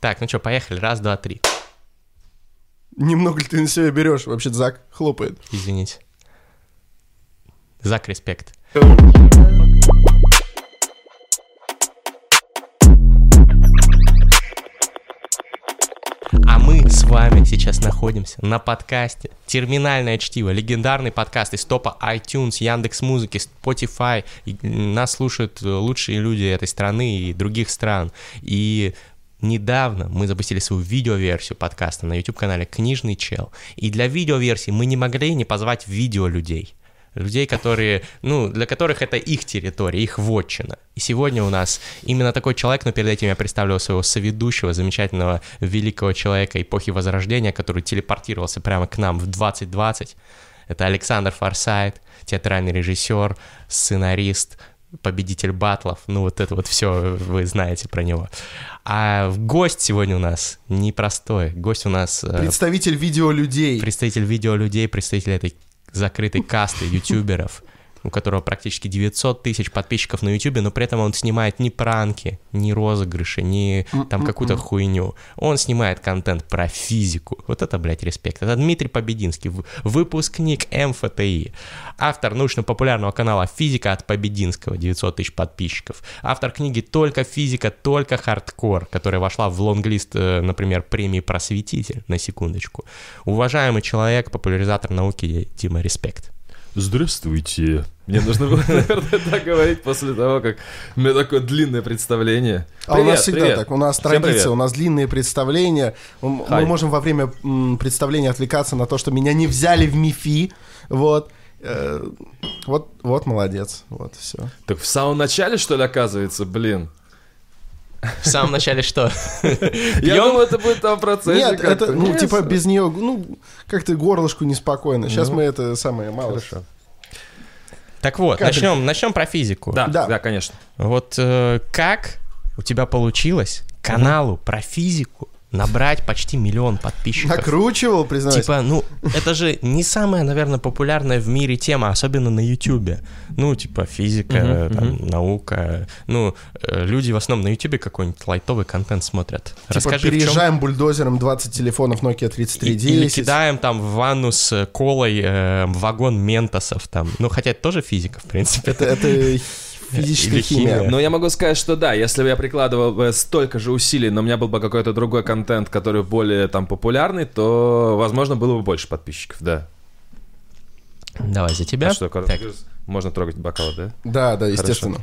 Так, ну что, поехали. Раз, два, три. Немного ли ты на себя берешь? Вообще Зак хлопает. Извините. Зак, респект. А мы с вами сейчас находимся на подкасте «Терминальное чтиво», легендарный подкаст из топа iTunes, Яндекс Музыки, Spotify. И нас слушают лучшие люди этой страны и других стран. И Недавно мы запустили свою видеоверсию подкаста на YouTube-канале «Книжный чел». И для видеоверсии мы не могли не позвать видео людей. Людей, которые, ну, для которых это их территория, их вотчина. И сегодня у нас именно такой человек, но перед этим я представлял своего соведущего, замечательного великого человека эпохи Возрождения, который телепортировался прямо к нам в 2020. Это Александр Форсайт, театральный режиссер, сценарист, победитель батлов, ну вот это вот все вы знаете про него. А гость сегодня у нас непростой, гость у нас... э, Представитель видеолюдей. Представитель видеолюдей, представитель этой закрытой касты ютуберов у которого практически 900 тысяч подписчиков на YouTube, но при этом он снимает не пранки, не розыгрыши, не там какую-то хуйню. Он снимает контент про физику. Вот это, блядь, респект. Это Дмитрий Побединский, выпускник МФТИ, автор научно-популярного канала «Физика от Побединского», 900 тысяч подписчиков, автор книги «Только физика, только хардкор», которая вошла в лонглист, э, например, премии «Просветитель», на секундочку. Уважаемый человек, популяризатор науки Дима, респект. Здравствуйте. Мне нужно было, наверное, так говорить после того, как у меня такое длинное представление. А привет, у нас всегда привет. так, у нас традиция, у нас длинные представления. Мы Хай. можем во время представления отвлекаться на то, что меня не взяли в МИФИ, вот. Э, вот, вот молодец, вот все. Так в самом начале, что ли, оказывается, блин? В самом начале что? Я думал, это будет там процесс. Нет, это, ну, типа, без нее, ну, как-то горлышку неспокойно. Сейчас ну, мы это самое мало. Хорошо. Так вот, начнем, начнем про физику. Да, да, да конечно. Вот э, как у тебя получилось каналу про физику набрать почти миллион подписчиков. Накручивал, признаюсь. Типа, ну, это же не самая, наверное, популярная в мире тема, особенно на Ютубе. Ну, типа, физика, uh-huh, там, uh-huh. наука. Ну, э, люди в основном на Ютубе какой-нибудь лайтовый контент смотрят. Типа, Расскажи, переезжаем чем... бульдозером 20 телефонов Nokia 3310. Или кидаем там в ванну с колой э, вагон ментосов там. Ну, хотя это тоже физика, в принципе. Это, это физическая химия. Но я могу сказать, что да, если бы я прикладывал бы столько же усилий, но у меня был бы какой-то другой контент, который более там популярный, то, возможно, было бы больше подписчиков, да. Давай за тебя. А что, так. Можно трогать бокалы, да? Да, да, естественно.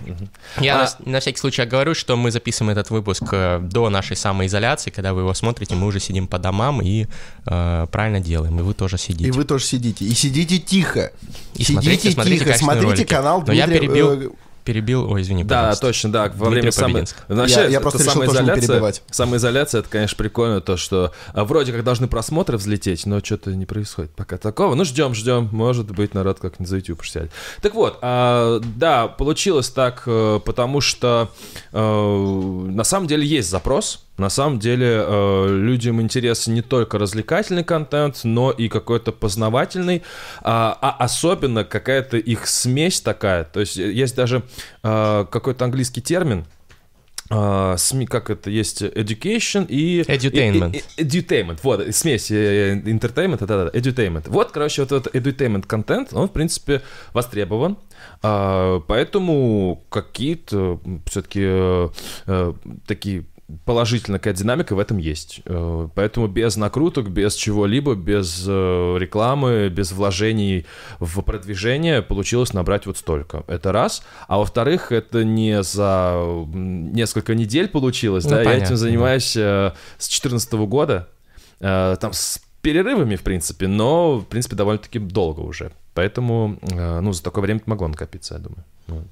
Я а... на, на всякий случай говорю, что мы записываем этот выпуск э, до нашей самоизоляции. Когда вы его смотрите, мы уже сидим по домам и э, правильно делаем. И вы тоже сидите. И вы тоже сидите. И сидите тихо. И сидите смотрите, смотрите тихо. Смотрите ролики. канал Дмитрия... Но я перебил... Перебил. Ой, извини, Да, точно, да. Во время самой... Вообще, я, я просто решил тоже не перебивать. Самоизоляция, это, конечно, прикольно, то, что а, вроде как должны просмотры взлететь, но что-то не происходит пока такого. Ну, ждем, ждем. Может быть, народ как-нибудь за YouTube сядет. Так вот, а, да, получилось так, э, потому что а, на самом деле есть запрос, на самом деле э, людям интересен не только развлекательный контент, но и какой-то познавательный, а, а особенно какая-то их смесь такая. То есть есть даже э, какой-то английский термин, Uh, СМИ, как это есть, education и... Edutainment. И, и, edutainment, вот, смесь entertainment, да, да, edutainment. Вот, короче, вот этот edutainment контент, он, в принципе, востребован, uh, поэтому какие-то все-таки э, такие положительная какая динамика в этом есть. Э, поэтому без накруток, без чего-либо, без э, рекламы, без вложений в продвижение получилось набрать вот столько. Это раз. А во-вторых, это не за несколько недель получилось, ну, да, понятно, я этим занимаюсь да. Э, с 2014 года, там с перерывами, в принципе, но, в принципе, довольно-таки долго уже. Поэтому, ну, за такое время могло накопиться, я думаю.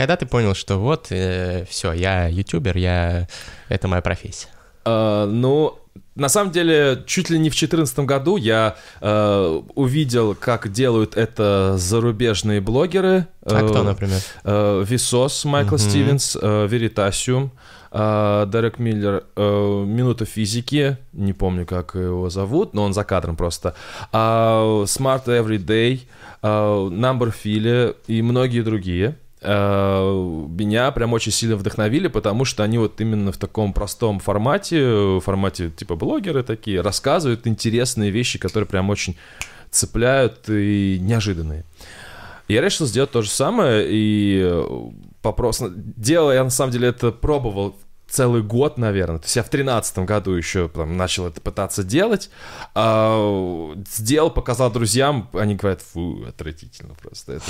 Когда ты понял, что вот, э, все, я ютубер, я... это моя профессия? Uh, ну, на самом деле, чуть ли не в 2014 году я э, увидел, как делают это зарубежные блогеры. А э, кто, например? Э, Висос, Майкл uh-huh. Стивенс, э, Веритасиум, э, Дерек Миллер, э, Минута физики, не помню, как его зовут, но он за кадром просто. Э, Smart Everyday, э, Number File и многие другие. Э, меня прям очень сильно вдохновили, потому что они вот именно в таком простом формате, в формате типа блогеры такие, рассказывают интересные вещи, которые прям очень цепляют и неожиданные. Я решил сделать то же самое, и вопрос... Делал я, на самом деле, это пробовал целый год, наверное. То есть я в тринадцатом году еще там, начал это пытаться делать. А, сделал, показал друзьям, они говорят, фу, отвратительно просто. Это,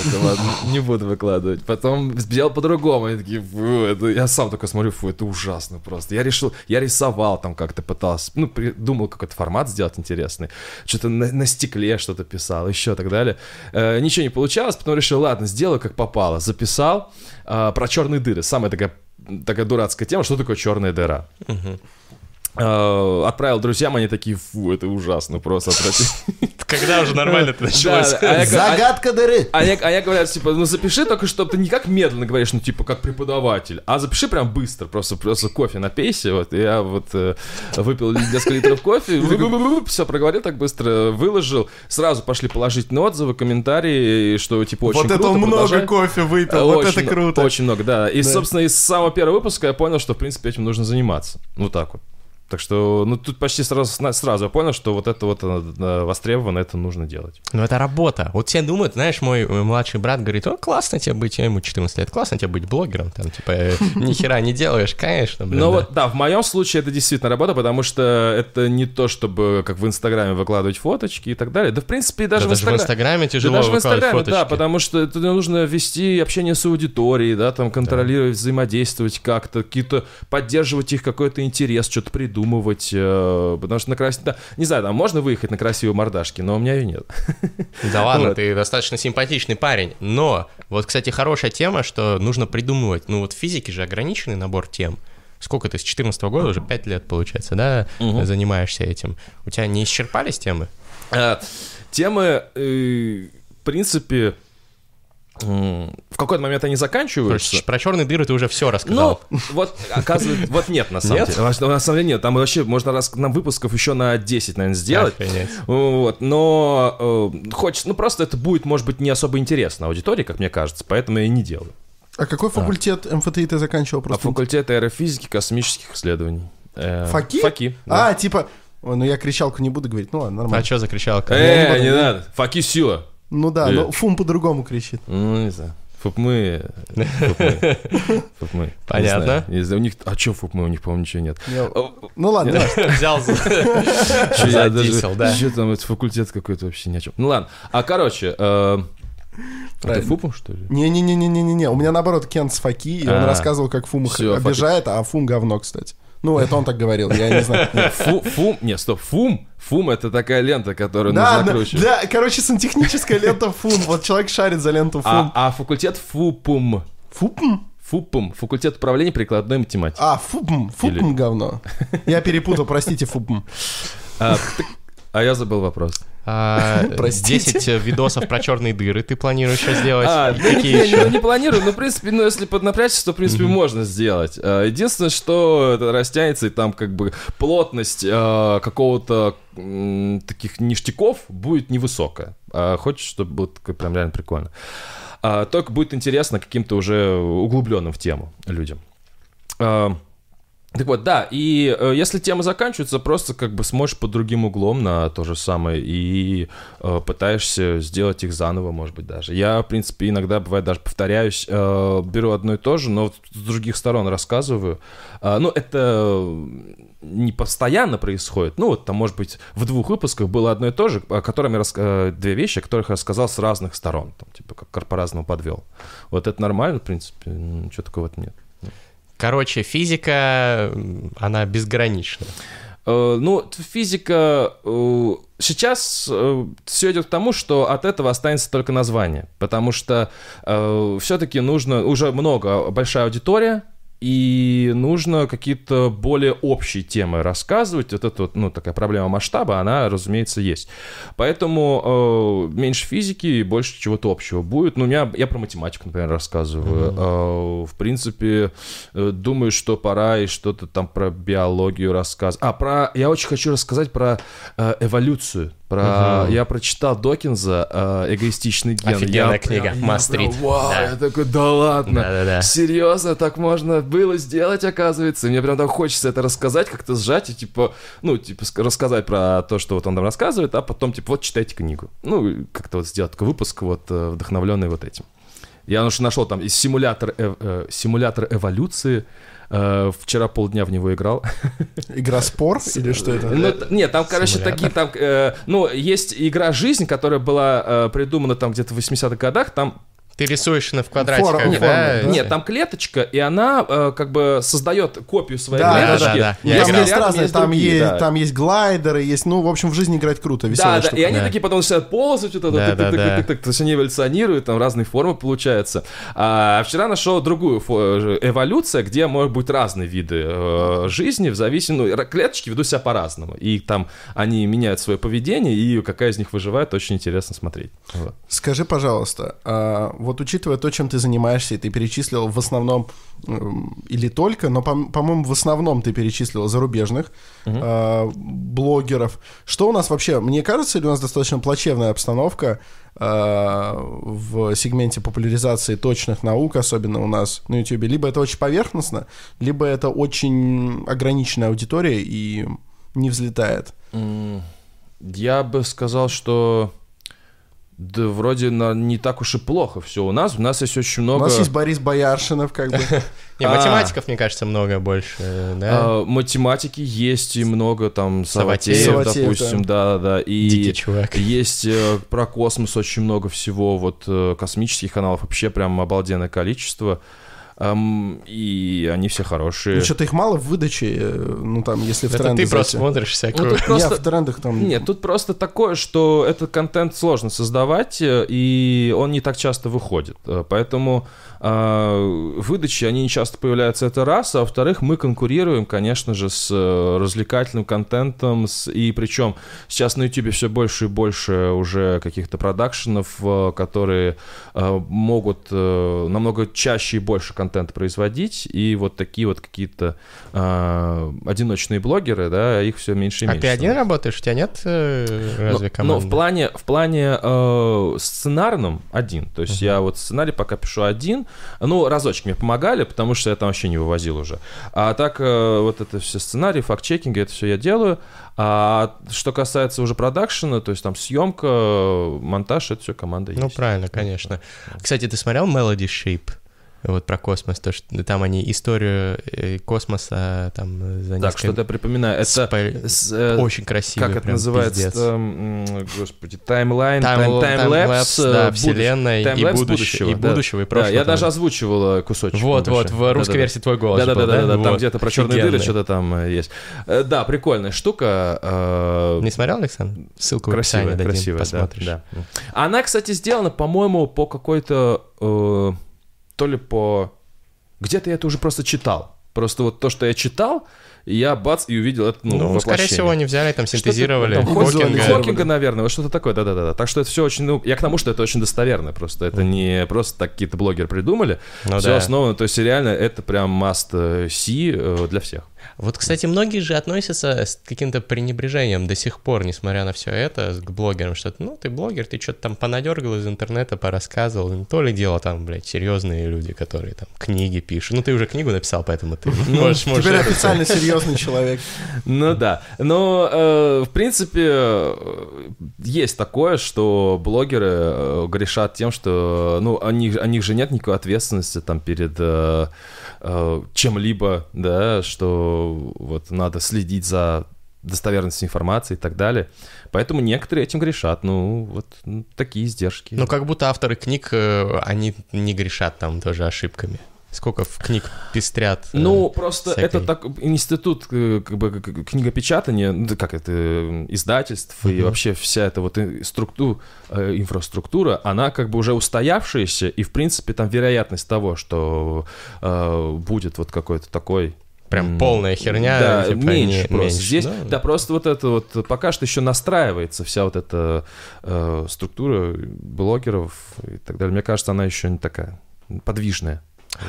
не буду выкладывать. Потом сделал по-другому, они такие, фу, это... я сам такой смотрю, фу, это ужасно просто. Я решил, я рисовал там как-то пытался, ну, придумал какой-то формат сделать интересный. Что-то на, на стекле что-то писал, еще так далее. Э, ничего не получалось, потом решил, ладно, сделаю как попало. Записал э, про черные дыры. Самая такая такая дурацкая тема, что такое черная дыра. Угу. Отправил друзьям, они такие, фу, это ужасно, просто. Когда уже нормально это началось? А Загадка дыры. А я, а я говорю, типа, ну запиши только, чтобы ты не как медленно говоришь, ну типа как преподаватель, а запиши прям быстро, просто, просто кофе напейся, вот, я вот э, выпил несколько литров кофе, все проговорил так быстро, выложил, сразу пошли положительные отзывы, комментарии, что типа очень круто. Вот это много кофе выпил, вот это круто. Очень много, да. И, собственно, из самого первого выпуска я понял, что, в принципе, этим нужно заниматься. Вот так вот. Так что, ну, тут почти сразу, сразу я понял, что вот это вот э, востребовано, это нужно делать. Ну, это работа. Вот все думают, знаешь, мой младший брат говорит, о, классно тебе быть, я ему 14 лет, классно тебе быть блогером, там, типа, э, ни хера не делаешь, конечно, блин. Ну, вот, да, в моем случае это действительно работа, потому что это не то, чтобы, как в Инстаграме, выкладывать фоточки и так далее. Да, в принципе, даже, да, в, Инстаграме тяжело да, даже в Инстаграме, фоточки. да, потому что это нужно вести общение с аудиторией, да, там, контролировать, взаимодействовать как-то, какие-то, поддерживать их какой-то интерес, что-то придумывать, э, потому что на красивой... Да, не знаю, там можно выехать на красивой мордашке, но у меня ее нет. Да ладно, вот. ты достаточно симпатичный парень. Но, вот, кстати, хорошая тема, что нужно придумывать. Ну вот в физике же ограниченный набор тем. Сколько ты с 14 года, уже 5 лет, получается, да, угу. занимаешься этим. У тебя не исчерпались темы? А, темы, э, в принципе, в какой-то момент они заканчиваются. Короче, про черные дыры ты уже все рассказал. Ну, вот, оказывается, вот нет, на самом нет? деле. На самом деле нет. Там вообще можно раз, нам выпусков еще на 10, наверное, сделать. Охренеть. Вот, но э, хочется, ну просто это будет, может быть, не особо интересно аудитории, как мне кажется, поэтому я и не делаю. А какой факультет а. МФТИ ты заканчивал просто? А факультет аэрофизики, космических исследований. Э, Факи? Факи. Да. А, типа, Ой, ну я кричалку не буду говорить, ну ладно, нормально. А что за кричалка? Э, не, не надо. Факи сила. Ну да, Или... но Фум по-другому кричит. Ну, не знаю. Фупмы. Фупмы. Понятно. Не знаю, у них... А что Фупмы? У них, по-моему, ничего нет. Ну ладно. Взял задисел, да. Что там, это факультет какой-то вообще ни о чем. Ну ладно. А, короче, э, это Фупу, что ли? Не-не-не-не-не-не. У меня, наоборот, Кен с Факи, и он а. рассказывал, как Фум их обижает, а Фум говно, кстати. Ну, это он так говорил, я не знаю. Фу, фум, не, стоп, фум, фум это такая лента, которую да, нужно кручивать. Да, короче, сантехническая лента фум, вот человек шарит за ленту а, фум. А, а факультет фупум. Фупум? ФУПМ, факультет управления прикладной математики. А, ФУПМ, ФУПМ Или... говно. Я перепутал, простите, ФУПМ. А, а я забыл вопрос. А, 10 видосов про черные дыры ты планируешь еще сделать? А, да Какие не, еще? Не, не планирую, но, в принципе, ну, если поднапрячься, то, в принципе, mm-hmm. можно сделать. А, единственное, что это растянется, и там, как бы, плотность а, какого-то таких ништяков будет невысокая. А хочешь, чтобы было такое прям реально прикольно. А, только будет интересно каким-то уже углубленным в тему людям. А, так вот, да, и э, если тема заканчивается, просто как бы смотришь под другим углом на то же самое и э, пытаешься сделать их заново, может быть, даже. Я, в принципе, иногда, бывает, даже повторяюсь, э, беру одно и то же, но с других сторон рассказываю. Э, ну, это не постоянно происходит. Ну, вот там, может быть, в двух выпусках было одно и то же, о котором я рас... Э, две вещи, о которых я рассказал с разных сторон, там, типа, как по-разному подвел. Вот это нормально, в принципе, ничего такого нет. Короче, физика, она безгранична. Э, ну, физика... Э, сейчас э, все идет к тому, что от этого останется только название, потому что все-таки нужно уже много, большая аудитория, и нужно какие-то более общие темы рассказывать. Вот это вот, ну, такая проблема масштаба, она, разумеется, есть. Поэтому э, меньше физики и больше чего-то общего будет. Ну, у меня, я про математику, например, рассказываю. Mm-hmm. Э, в принципе, э, думаю, что пора и что-то там про биологию рассказывать. А, про... Я очень хочу рассказать про э, эволюцию Про... Угу. Я прочитал Докинза э, «Эгоистичный ген». Офигенная я, книга, Мастрит. Вау, да. я такой, да ладно, да, да, да. серьезно, так можно было сделать, оказывается. Мне прям так хочется это рассказать, как-то сжать и типа, ну, типа рассказать про то, что вот он там рассказывает, а потом типа вот читайте книгу. Ну, как-то вот сделать такой выпуск вот э, вдохновленный вот этим. Я нашел там из симулятор, э, э, симулятор эволюции, Э, вчера полдня в него играл. Игра спор или что это? Ну, нет, там, короче, такие там... Э, ну, есть игра «Жизнь», которая была э, придумана там где-то в 80-х годах. Там ты рисуешь на в квадратиках, Фор, да? Нет, там клеточка, и она э, как бы создает копию своей да, клеточки. Да, да, да. Там есть разные, есть там, другие, есть, да. там есть глайдеры, есть, ну, в общем, в жизни играть круто, веселая Да, штука. да, и они да. такие потом начинают ползать, что-то, да, да, да. то есть они эволюционируют, там разные формы получаются. А вчера нашел другую эволюцию, где могут быть разные виды э, жизни, в зависимости, ну, клеточки ведут себя по-разному, и там они меняют свое поведение, и какая из них выживает, очень интересно смотреть. Вот. Скажи, пожалуйста, а, вот учитывая то, чем ты занимаешься, и ты перечислил в основном эм, или только, но, по-моему, в основном ты перечислил зарубежных uh-huh. э, блогеров. Что у нас вообще? Мне кажется, или у нас достаточно плачевная обстановка э, в сегменте популяризации точных наук, особенно у нас на YouTube? Либо это очень поверхностно, либо это очень ограниченная аудитория и не взлетает. Я бы сказал, что да вроде на, не так уж и плохо все у нас. У нас есть очень много... У нас есть Борис Бояршинов, как бы. Не, а. математиков, мне кажется, много больше, да? А, математики есть и много, там, Саватеев, допустим, да, да. И есть э, про космос очень много всего, вот э, космических каналов вообще прям обалденное количество. И они все хорошие. Ну, что-то их мало в выдаче, э, ну, там, если в тренды ты зайти. просто смотришь всякую. Ну, просто... Нет, в трендах там... Нет, тут просто такое, что этот контент сложно создавать, и он не так часто выходит. Поэтому э, выдачи, они не часто появляются, это раз. А во-вторых, мы конкурируем, конечно же, с э, развлекательным контентом, с... и причем сейчас на YouTube все больше и больше уже каких-то продакшенов, э, которые э, могут намного чаще и больше контента контент производить, и вот такие вот какие-то э, одиночные блогеры, да, их все меньше и меньше. А ты один работаешь? У тебя нет э, разве команды? Ну, в плане, в плане э, сценарном один. То есть uh-huh. я вот сценарий пока пишу один. Ну, разочек мне помогали, потому что я там вообще не вывозил уже. А так э, вот это все сценарий, факт-чекинг, это все я делаю. А что касается уже продакшена, то есть там съемка, монтаж, это все команда ну, есть. Ну, правильно, конечно. Кстати, ты смотрел Melody Shape? Вот про космос, то что там они историю э, космоса там за Так, что-то припоминаю. Это спа... с, э, очень красиво. Как это называется? Это, господи, таймлайн, тайм, таймлэпс, да, э, вселенная и будущего, и будущего, и прошлого. Да, я даже озвучивал э, кусочек. Вот, вот, в русской версии твой голос Да-да-да, там где-то про черные дыры что-то там есть. Да, прикольная штука. Не смотрел, Александр? Ссылку красивая, в красивая, посмотришь. Да, Она, кстати, сделана, по-моему, по какой-то то ли по... Где-то я это уже просто читал. Просто вот то, что я читал, я бац и увидел это, ну, ну скорее всего, они взяли, там, синтезировали там, Хокинга. Хокинга, наверное, вот что-то такое, да-да-да. Так что это все очень, ну, я к тому, что это очень достоверно просто. Это не просто так какие-то блогеры придумали. Ну, все да. основано, то есть реально это прям must see э, для всех. Вот, кстати, многие же относятся с каким-то пренебрежением до сих пор, несмотря на все это, к блогерам, что ну, ты блогер, ты что-то там понадергал из интернета, порассказывал, не то ли дело там, блядь, серьезные люди, которые там книги пишут. Ну, ты уже книгу написал, поэтому ты ну, можешь... Теперь официально серьезный человек. Ну да, но, э, в принципе, э, есть такое, что блогеры э, грешат тем, что, ну, у них, у них же нет никакой ответственности там перед Э, чем-либо, да, что вот надо следить за достоверностью информации и так далее. Поэтому некоторые этим грешат. Ну, вот ну, такие издержки. Ну, как будто авторы книг, э, они не грешат там тоже ошибками. Сколько в книг пестрят? Э, ну, просто всякой... это так институт э, как бы книгопечатания, ну, как это, издательств uh-huh. и вообще вся эта вот структура, э, инфраструктура, она как бы уже устоявшаяся, и, в принципе, там вероятность того, что э, будет вот какой-то такой прям полная херня. Да, типа, меньше не, просто. Меньше, Здесь, да? да, просто вот это вот, пока что еще настраивается вся вот эта э, структура блогеров и так далее. Мне кажется, она еще не такая подвижная.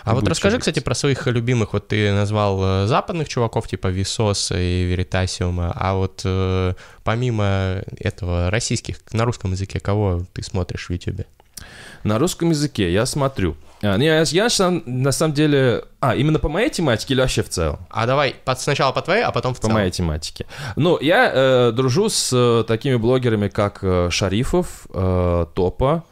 А вот расскажи, кстати, про своих любимых. Вот ты назвал э, западных чуваков, типа Висоса и Веритасиума, а вот э, помимо этого российских, на русском языке кого ты смотришь в Ютубе? На русском языке я смотрю. А, не, я, я на самом деле... А, именно по моей тематике или вообще в целом? А давай под, сначала по твоей, а потом в по целом. По моей тематике. Ну, я э, дружу с э, такими блогерами, как э, Шарифов, э, Топа,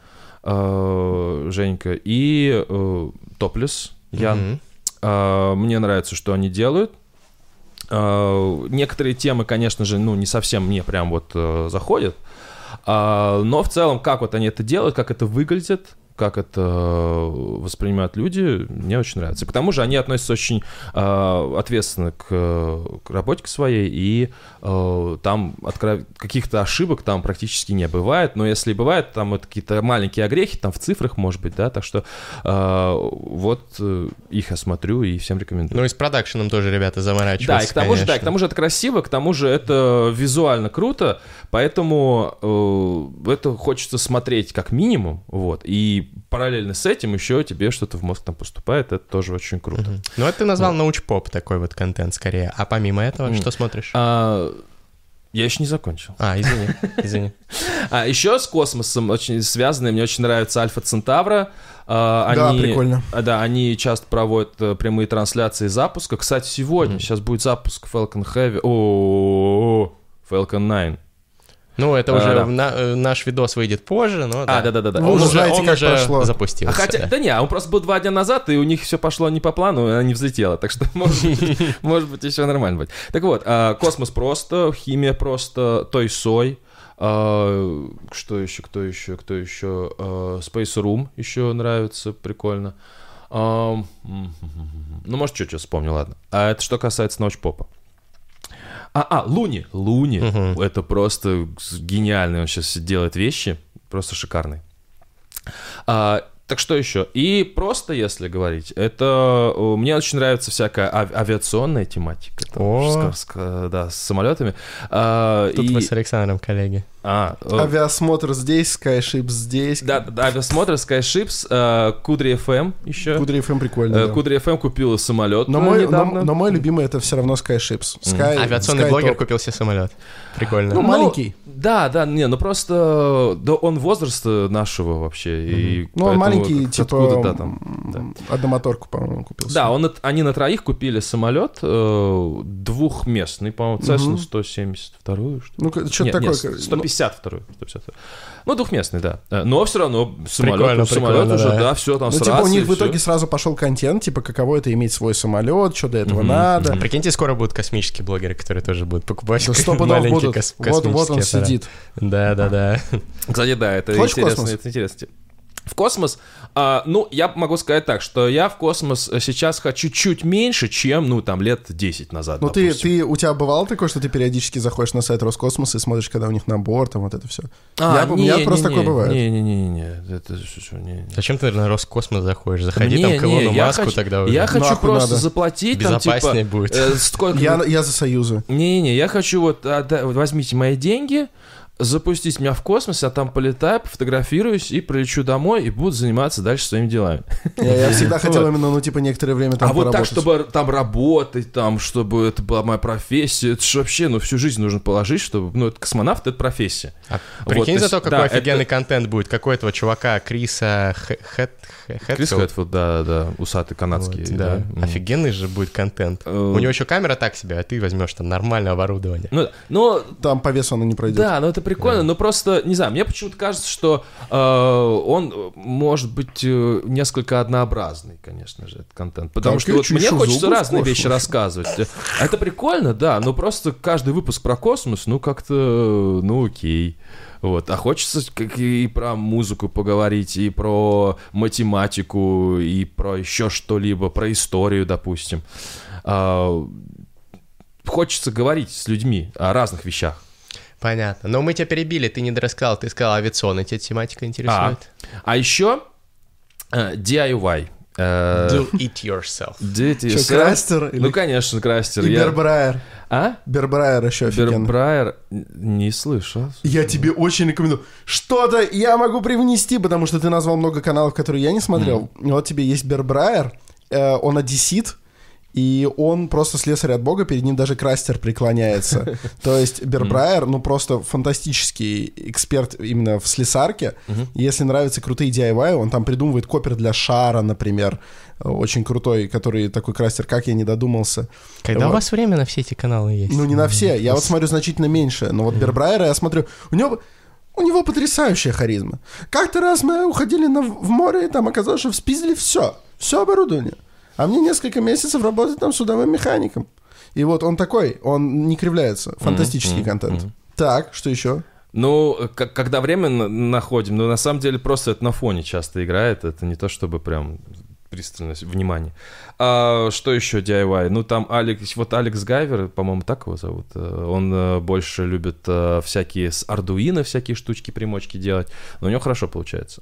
э, Женька и э, Топлес, Ян. Mm-hmm. Мне нравится, что они делают. Э, некоторые темы, конечно же, ну, не совсем мне прям вот э, заходят. Э, но в целом, как вот они это делают, как это выглядит, как это воспринимают люди, мне очень нравится. И к тому же они относятся очень э, ответственно к, к работе к своей, и э, там откро... каких-то ошибок там практически не бывает, но если бывает, там вот какие-то маленькие огрехи, там в цифрах, может быть, да, так что э, вот э, их я смотрю и всем рекомендую. Ну и с продакшеном тоже ребята заморачиваются, Да, и к тому конечно. же, да, к тому же это красиво, к тому же это визуально круто, поэтому э, это хочется смотреть как минимум, вот, и параллельно с этим еще тебе что-то в мозг там поступает, это тоже очень круто. Угу. Ну, это ты назвал вот. научпоп такой вот контент скорее. А помимо этого, mm. что смотришь? А, я еще не закончил. А, извини, извини. А еще с космосом очень связанные, мне очень нравится Альфа Центавра. А, да, прикольно. Да, они часто проводят э, прямые трансляции запуска. Кстати, сегодня, сейчас будет запуск Falcon Heavy. О, Falcon 9. Ну, это уже а, на, э, наш видос выйдет позже, но а, да. да, да, да. Вы он уже, знаете, он как уже прошло. запустился. А хотя, да. да не, он просто был два дня назад, и у них все пошло не по плану, и она не взлетела, так что может быть, еще нормально будет. Так вот, а, космос просто, химия просто, той сой. А, что еще, кто еще, кто еще? А, Space Room еще нравится, прикольно. А, ну, может, что-что вспомню, ладно. А это что касается ночь попа. А, а, Луни. Луни. Угу. Это просто гениальный. Он сейчас делает вещи. Просто шикарный. А, так что еще? И просто, если говорить, это мне очень нравится всякая ав- авиационная тематика. Там, О. С, с, да, с самолетами. А, Тут и... мы с Александром коллеги. А, Авиасмотр здесь, Skyships здесь. Да, да, авиасмотр, Skyships, uh, Кудри FM еще. Кудри FM прикольно. Uh, да. Кудри FM купил самолет. Но мой, но, но мой любимый это все равно Skyships. Sky, mm. Авиационный Sky блогер top. купил себе самолет. Прикольно. Ну, ну, маленький. Да, да, не, ну просто да, он возраста нашего вообще. Mm-hmm. И ну, он маленький, типа да, там, да. одномоторку, по-моему, купил. Да, он, они на троих купили самолет э, двухместный, по-моему, Cessna mm-hmm. 172. Что ну, что-то такое. Нет, 150 152 152 Ну, двухместный, да. Э, но все равно самолет, прикольно, самолет прикольно, уже, да. да, все там ну, с типа у них в итоге сразу пошел контент, типа, каково это иметь свой самолет, что до этого mm-hmm. надо. Mm-hmm. Прикиньте, скоро будут космические блогеры, которые тоже будут покупать да, сто маленькие будут. Кос- вот, вот он сидит. Да, да, да. Кстати, да, это Хочешь интересно. Это интересно. В космос, а, ну, я могу сказать так, что я в космос сейчас хочу чуть меньше, чем, ну, там, лет 10 назад, Ну, ты, ты, у тебя бывало такое, что ты периодически заходишь на сайт Роскосмоса и смотришь, когда у них набор, там, вот это все? А, я, не, у меня не, просто не, такое бывает. Не-не-не, это не, не. Зачем ты на Роскосмос заходишь? Заходи не, там к Илону Маску хочу, тогда уже. Я хочу Нахуй просто надо. заплатить, Безопаснее там, типа... будет. Э, сколько... я, я за Союзы. Не-не, я хочу вот, а, да, возьмите мои деньги, запустить меня в космос, я там полетаю, пофотографируюсь и прилечу домой и буду заниматься дальше своими делами. Я, я всегда хотел именно, ну, типа, некоторое время там А вот так, чтобы там работать, там, чтобы это была моя профессия, это же вообще, ну, всю жизнь нужно положить, чтобы, ну, это космонавт — это профессия. А прикинь вот, за то, какой да, офигенный это... контент будет, какой этого чувака Криса Хэт... Крис Хэтфилд, да, да, усатый канадский. Вот, да. да. Офигенный же будет контент. Uh... У него еще камера так себе, а ты возьмешь там нормальное оборудование. Ну, но... Там по весу оно не пройдет. Да, но это прикольно, да. но просто, не знаю, мне почему-то кажется, что э, он может быть э, несколько однообразный, конечно же, этот контент. Потому так что вот мне хочется разные вещи рассказывать. Это прикольно, да, но просто каждый выпуск про космос, ну как-то, ну окей. Вот. А хочется как и про музыку поговорить, и про математику, и про еще что-либо, про историю, допустим. А, хочется говорить с людьми о разных вещах. Понятно. Но мы тебя перебили, ты не рассказал, ты сказал авиационная, тебя тематика интересует. А, а еще uh, э, DIY. Uh, do it yourself. Do it yourself. Что, Крастер? Или... Ну, конечно, Крастер. И я... Бербрайер. А? Бербрайер еще офигенно. Бербрайер не слышал. Я тебе очень рекомендую. Что-то я могу привнести, потому что ты назвал много каналов, которые я не смотрел. Mm. Вот тебе есть Бербрайер, э, он одессит, и он просто слесарь от бога, перед ним даже крастер преклоняется. То есть Бербрайер, ну просто фантастический эксперт именно в слесарке. Если нравятся крутые DIY, он там придумывает копер для шара, например, очень крутой, который такой крастер, как я не додумался. Когда вот. у вас время на все эти каналы есть? Ну не на все, я вот смотрю значительно меньше, но вот Бербрайера я смотрю, у него у него потрясающая харизма. Как-то раз мы уходили на, в море, и там оказалось, что вспиздили все, все оборудование. А мне несколько месяцев работать там судовым механиком. И вот он такой, он не кривляется. Фантастический mm-hmm. контент. Mm-hmm. Так, что еще? Ну, как, когда время находим, ну, на самом деле, просто это на фоне часто играет, это не то, чтобы прям пристальность, внимание. А, что еще DIY? Ну, там Алекс, вот Алекс Гайвер, по-моему, так его зовут. Э, он э, больше любит э, всякие с Arduino всякие штучки, примочки делать, но у него хорошо получается.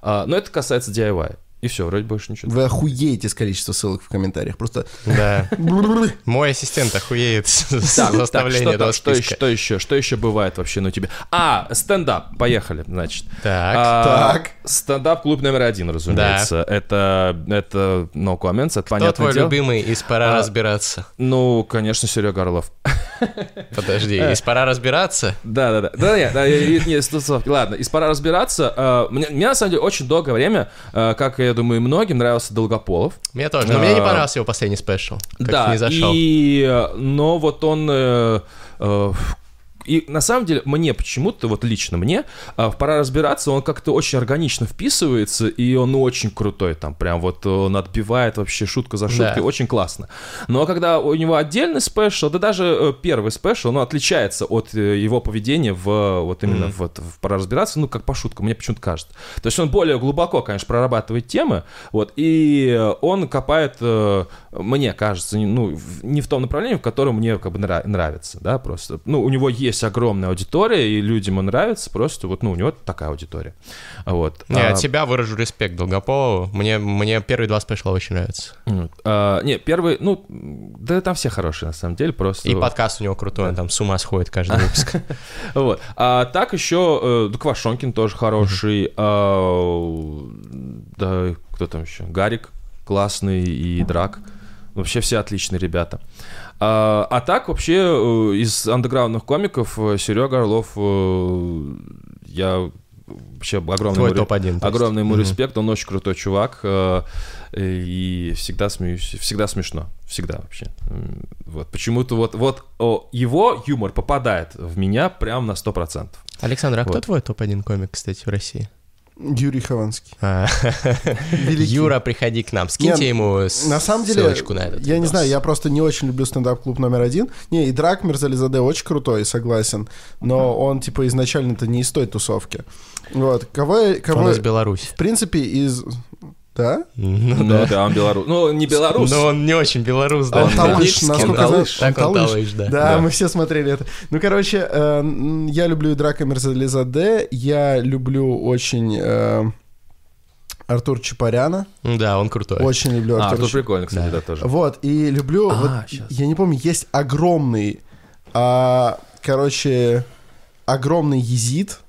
А, но это касается DIY. И все, вроде больше ничего. Вы охуеете с количества ссылок в комментариях. Просто... Да. Мой ассистент охуеет с заставления этого что, еще, что еще? Что еще бывает вообще на тебе? А, стендап. Поехали, значит. Так. А, так. Стендап клуб номер один, разумеется. Да. Это, это no comments, это Кто понятное твой любимый из «Пора а, разбираться»? Ну, конечно, Серега Орлов. Подожди, из «Пора разбираться»? Да, да, да. Да, нет, да, ладно, из «Пора разбираться». Мне, мне, на самом деле, очень долгое время, а, как я думаю, многим нравился Долгополов. Мне тоже, но мне не понравился его последний спешл. Да, не зашел. и... Но вот он э, э, и на самом деле мне почему-то, вот лично мне, а, пора разбираться, он как-то очень органично вписывается, и он очень крутой, там прям вот он отбивает вообще шутку за шуткой, да. очень классно. Но когда у него отдельный special, да даже э, первый special, он отличается от э, его поведения в вот именно mm-hmm. вот в пора разбираться, ну как по шуткам, мне почему-то кажется. То есть он более глубоко, конечно, прорабатывает темы, вот, и он копает, э, мне кажется, ну, не в том направлении, в котором мне как бы нравится, да, просто. Ну, у него есть есть огромная аудитория, и людям он нравится, просто вот, ну, у него такая аудитория. Вот. Не, а, от себя выражу респект Долгополову. Мне, мне первые два special а очень нравятся. А, не, первый, ну, да там все хорошие, на самом деле, просто... И подкаст у него крутой, он там с ума сходит каждый выпуск. Вот. А так еще, э, Квашонкин тоже хороший, а, да, кто там еще? Гарик классный и Драк. Вообще все отличные ребята. А, а так вообще э, из андеграундных комиков э, Серега Орлов, э, я вообще огромный, Твой ему, топ-1, огромный ему респект, он очень крутой чувак, и всегда смеюсь, всегда смешно, всегда вообще. Вот, почему-то вот, вот о, его юмор попадает в меня прям на 100%. Александр, а вот. кто твой топ-1 комик, кстати, в России? Юрий Хованский. А. Юра, приходи к нам. Скиньте ему на самом деле, ссылочку на этот Я не знаю, я просто не очень люблю стендап-клуб номер один. Не, и Драк Мерзализаде очень крутой, согласен. Но он, типа, изначально-то не из той тусовки. Вот. Кого... кого он из Беларуси. В принципе, из... Да? Ну, ну да. да, он белорус. Ну, не белорус. Но он не очень белорус, да. Он талыш, насколько знаю. Так он талыш, да. Да, мы все смотрели это. Ну, короче, э, я люблю Драка Мерзализаде, я люблю очень... Э, Артур Чапаряна. Да, он крутой. Очень люблю Артур. А, Артур прикольный, кстати, да, тоже. Вот, и люблю... А, я не помню, есть огромный... А, короче, огромный езид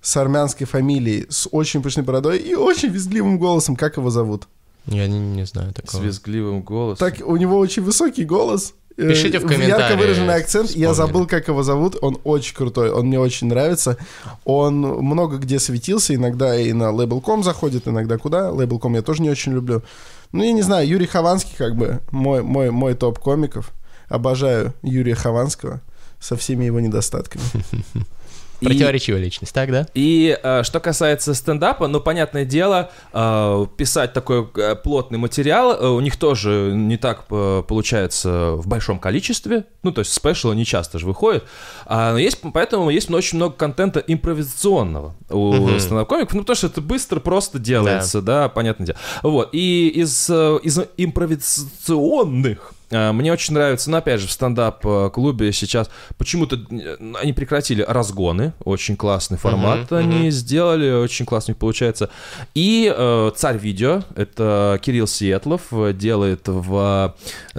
с армянской фамилией, с очень пышной бородой и очень визгливым голосом. Как его зовут? Я не, не знаю такого. С визгливым голосом. Так, у него очень высокий голос. Э, Пишите в комментариях. Ярко выраженный акцент. Вспомнили. Я забыл, как его зовут. Он очень крутой. Он мне очень нравится. Он много где светился. Иногда и на Label.com заходит, иногда куда. Label.com я тоже не очень люблю. Ну, я не знаю, Юрий Хованский как бы мой, мой, мой топ комиков. Обожаю Юрия Хованского со всеми его недостатками. Противоречивая и, личность, так, да? И э, что касается стендапа, ну, понятное дело, э, писать такой э, плотный материал э, у них тоже не так э, получается в большом количестве. Ну, то есть спешлы не часто же выходят. А, но есть, поэтому есть очень много контента импровизационного у uh-huh. стендап-комиков, ну, потому что это быстро просто делается, да, да понятное дело. Вот, и из, э, из импровизационных мне очень нравится, но опять же, в стендап-клубе сейчас почему-то они прекратили разгоны, очень классный формат uh-huh, они uh-huh. сделали, очень классно получается. И э, царь видео, это Кирилл Сиетлов, делает в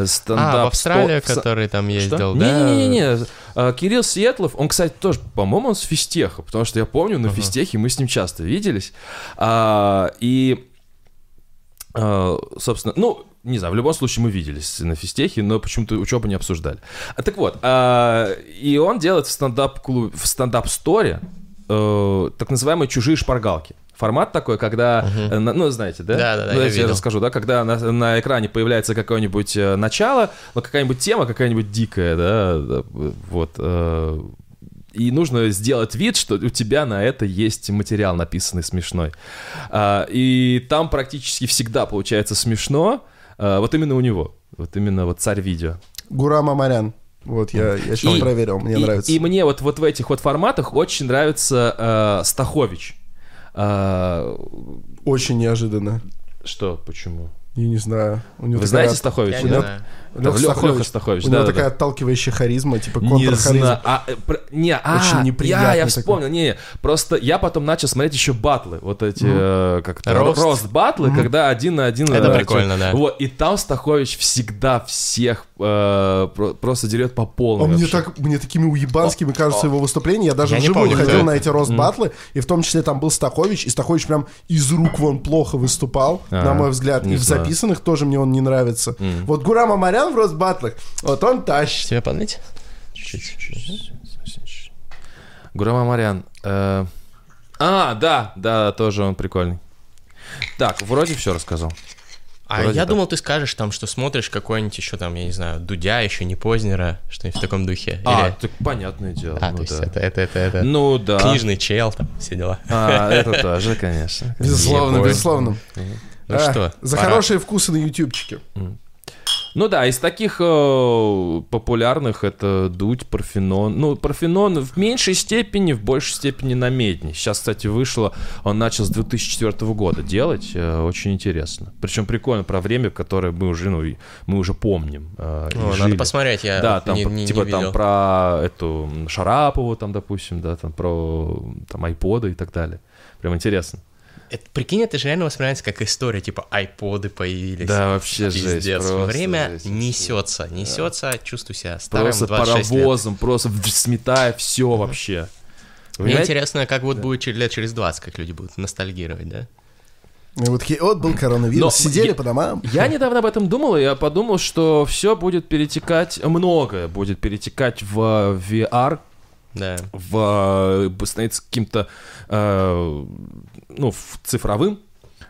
стендап... А, в Австралии, в... который там ездил, Что? да? Не-не-не, Кирилл Сиетлов, он, кстати, тоже, по-моему, он с физтеха, потому что я помню, на uh-huh. физтехе мы с ним часто виделись. А, и а, собственно, ну, не знаю, в любом случае мы виделись на физтехе, но почему-то учебу не обсуждали. А, так вот, а, и он делает в стендап-клубе, в стендап-сторе э, так называемые чужие шпаргалки. Формат такой, когда, uh-huh. ну, знаете, да? Да, да, да. Ну, я, я расскажу, да, когда на, на экране появляется какое-нибудь э, начало, ну, какая-нибудь тема, какая-нибудь дикая, да, вот, э, и нужно сделать вид, что у тебя на это есть материал написанный смешной. А, и там практически всегда получается смешно, а, вот именно у него, вот именно вот царь видео. Гурам Амарян. Вот я, я сейчас и, проверил, мне и, нравится. И мне вот, вот в этих вот форматах очень нравится э, Стахович. Э, очень неожиданно. Что, почему? Я не знаю. У него Вы такая... знаете Стаховича, да? Леха, Стахович. Леха Стахович. У него да, такая да. отталкивающая харизма, типа контрхаризма. А, э, про, не, а, Очень неприятный я, я вспомнил, такой. не, просто я потом начал смотреть еще батлы, вот эти, mm. э, как рост. рост батлы, mm. когда один на один. Это э, прикольно, да. Вот, и там Стахович всегда всех э, просто дерет по полной. А мне, так, мне такими уебанскими кажутся его выступления, я даже я вживую ходил на эти рост батлы, mm. и в том числе там был Стахович, и Стахович прям из рук вон плохо выступал, а, на мой взгляд, и в записанных тоже мне он не нравится. Вот Гурам Амарян в рост батлах вот он тащит. Тебя поднять? Чуть-чуть. Гурама Марьян. Э, а, да, да, тоже он прикольный. Так, вроде все рассказал. А Вроде я так. думал, ты скажешь там, что смотришь какой-нибудь еще там, я не знаю, Дудя, еще не Познера, что-нибудь в таком духе. А, Или... так понятное дело. А, ну, то есть да. это, это, это, это... Ну, да. Книжный чел, там, все дела. А, это тоже, конечно. Безусловно, безусловно. Ну что, За хорошие вкусы на ютубчике. Ну да, из таких э, популярных это Дудь, Парфенон. Ну, Парфенон в меньшей степени, в большей степени на медне. Сейчас, кстати, вышло, он начал с 2004 года делать, э, очень интересно. Причем прикольно про время, которое мы уже, ну, мы уже помним. Э, О, надо посмотреть, я да, там, не, не, типа не там про эту Шарапову, там, допустим, да, там про там айподы и так далее. Прям интересно. Это, прикинь, это же реально воспринимается как история, типа айподы появились. Да, вообще Пиздец. жесть. Просто Время жесть, несется, несется, да. чувствую себя старым Просто 26 паровозом, лет. просто сметая все mm-hmm. вообще. Вы Мне интересно, как вот да. будет лет через 20, как люди будут ностальгировать, да? И вот вот был коронавирус, Но сидели я, по домам. Я недавно об этом думал, и я подумал, что все будет перетекать, многое будет перетекать в VR, да. в, э, становиться каким-то э, ну, цифровым,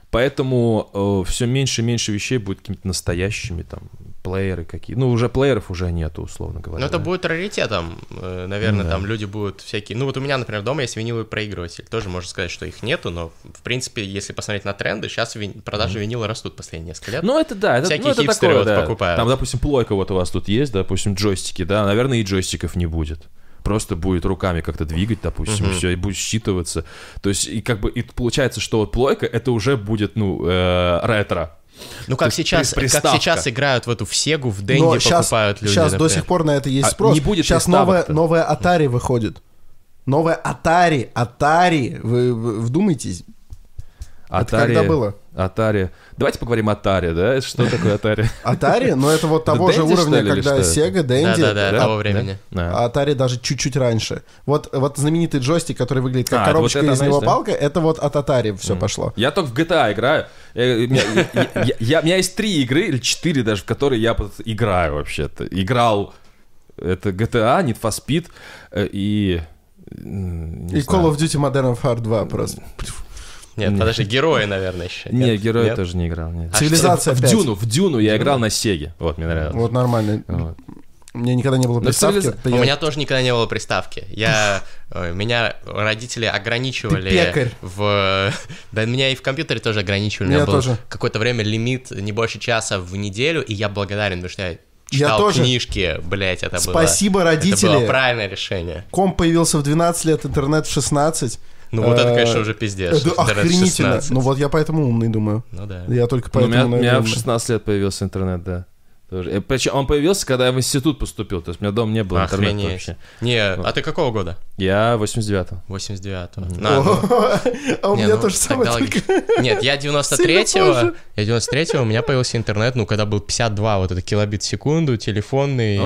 поэтому э, все меньше и меньше вещей будет какими-то настоящими, там, плееры какие. Ну, уже плееров уже нету, условно говоря. Ну, это будет раритетом. Э, наверное, да. там люди будут всякие... Ну, вот у меня, например, дома есть виниловый проигрыватель. Тоже можно сказать, что их нету, но, в принципе, если посмотреть на тренды, сейчас вин... продажи mm-hmm. винила растут последние несколько лет. Ну, это да. Это, Всякие ну, это хипстеры такое, вот да. покупают. Там, допустим, плойка вот у вас тут есть, допустим, джойстики, да. Наверное, и джойстиков не будет просто будет руками как-то двигать, допустим, uh-huh. и все, и будет считываться. То есть, и как бы и получается, что вот плойка это уже будет, ну, э, ретро. Ну, как сейчас, как сейчас играют в эту в Сегу, в Денди покупают люди. Сейчас например. до сих пор на это есть а спрос. Не будет сейчас новая, новая Atari выходит. Новая Atari, Atari, вы, вы вдумайтесь. Atari, это когда было? Atari. Давайте поговорим о Atari, да? Что такое Atari? Atari? Ну, это вот того же уровня, когда Sega, Dendy. Да-да-да, того времени. А Atari даже чуть-чуть раньше. Вот, вот знаменитый джойстик, который выглядит как а, коробочка из него палка, это вот от Atari все пошло. Я только в GTA играю. У меня есть три игры, или четыре даже, в которые я играю вообще-то. Играл это GTA, Need for Speed э, и... И Call of Duty Modern Warfare 2 просто. Нет, подожди, герои, наверное, еще. Нет, нет герои нет? тоже не играл. Нет. А Цивилизация в, в Дюну, в Дюну я играл на Сеге. Вот, мне нравилось. Вот нормально. Вот. У меня никогда не было приставки. Цивилиз... У меня тоже никогда не было приставки. Я... Э, меня родители ограничивали в... Да, меня и в компьютере тоже ограничивали. У меня был какое-то время лимит не больше часа в неделю, и я благодарен, потому что я читал я тоже. книжки, блять, это Спасибо, было... Спасибо, родители. Это было правильное решение. Комп появился в 12 лет, интернет в 16. Ну вот это, конечно, уже пиздец. Это охренительно. Ну вот я поэтому умный, думаю. Ну да. Я только поэтому, У меня в 16 лет появился интернет, да. Э, Причем он появился, когда я в институт поступил, то есть у меня дома не было интернета Охренеть. вообще. Не, Вот. а ты какого года? Я 89-го. 89-го. Мгм. На, ну, А у не, меня ну, то же самое, только... Нет, я 93-го, позже. я 93-го, у меня появился интернет, ну, когда был 52, вот это килобит в секунду, телефонный,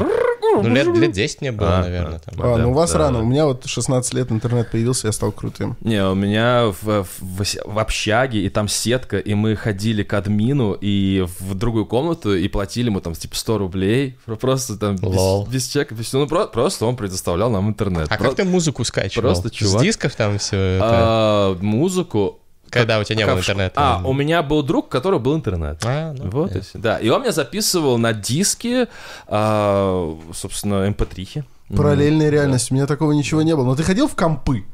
ну, лет, лет 10 мне было, А, наверное, а. там. А, Да, ну у вас да, рано. да. У меня вот 16 лет интернет появился, я стал крутым. Не, у меня в, в, в общаге, и там сетка, и мы ходили к админу и в другую комнату, и платили ему там типа 100 рублей, просто там без, Лол. без чека, без. Ну, про- просто он предоставлял нам интернет. А Про- как ты музыку скачивал? просто чувак. С дисков там все это? А, музыку... Когда у тебя не было интернета? А, у меня был друг, у которого был интернет. А, ну, Вот и. Да, и он мне записывал на диске, а, собственно, mp3. Параллельная реальность. У меня такого ничего не было. Но ты ходил в компы?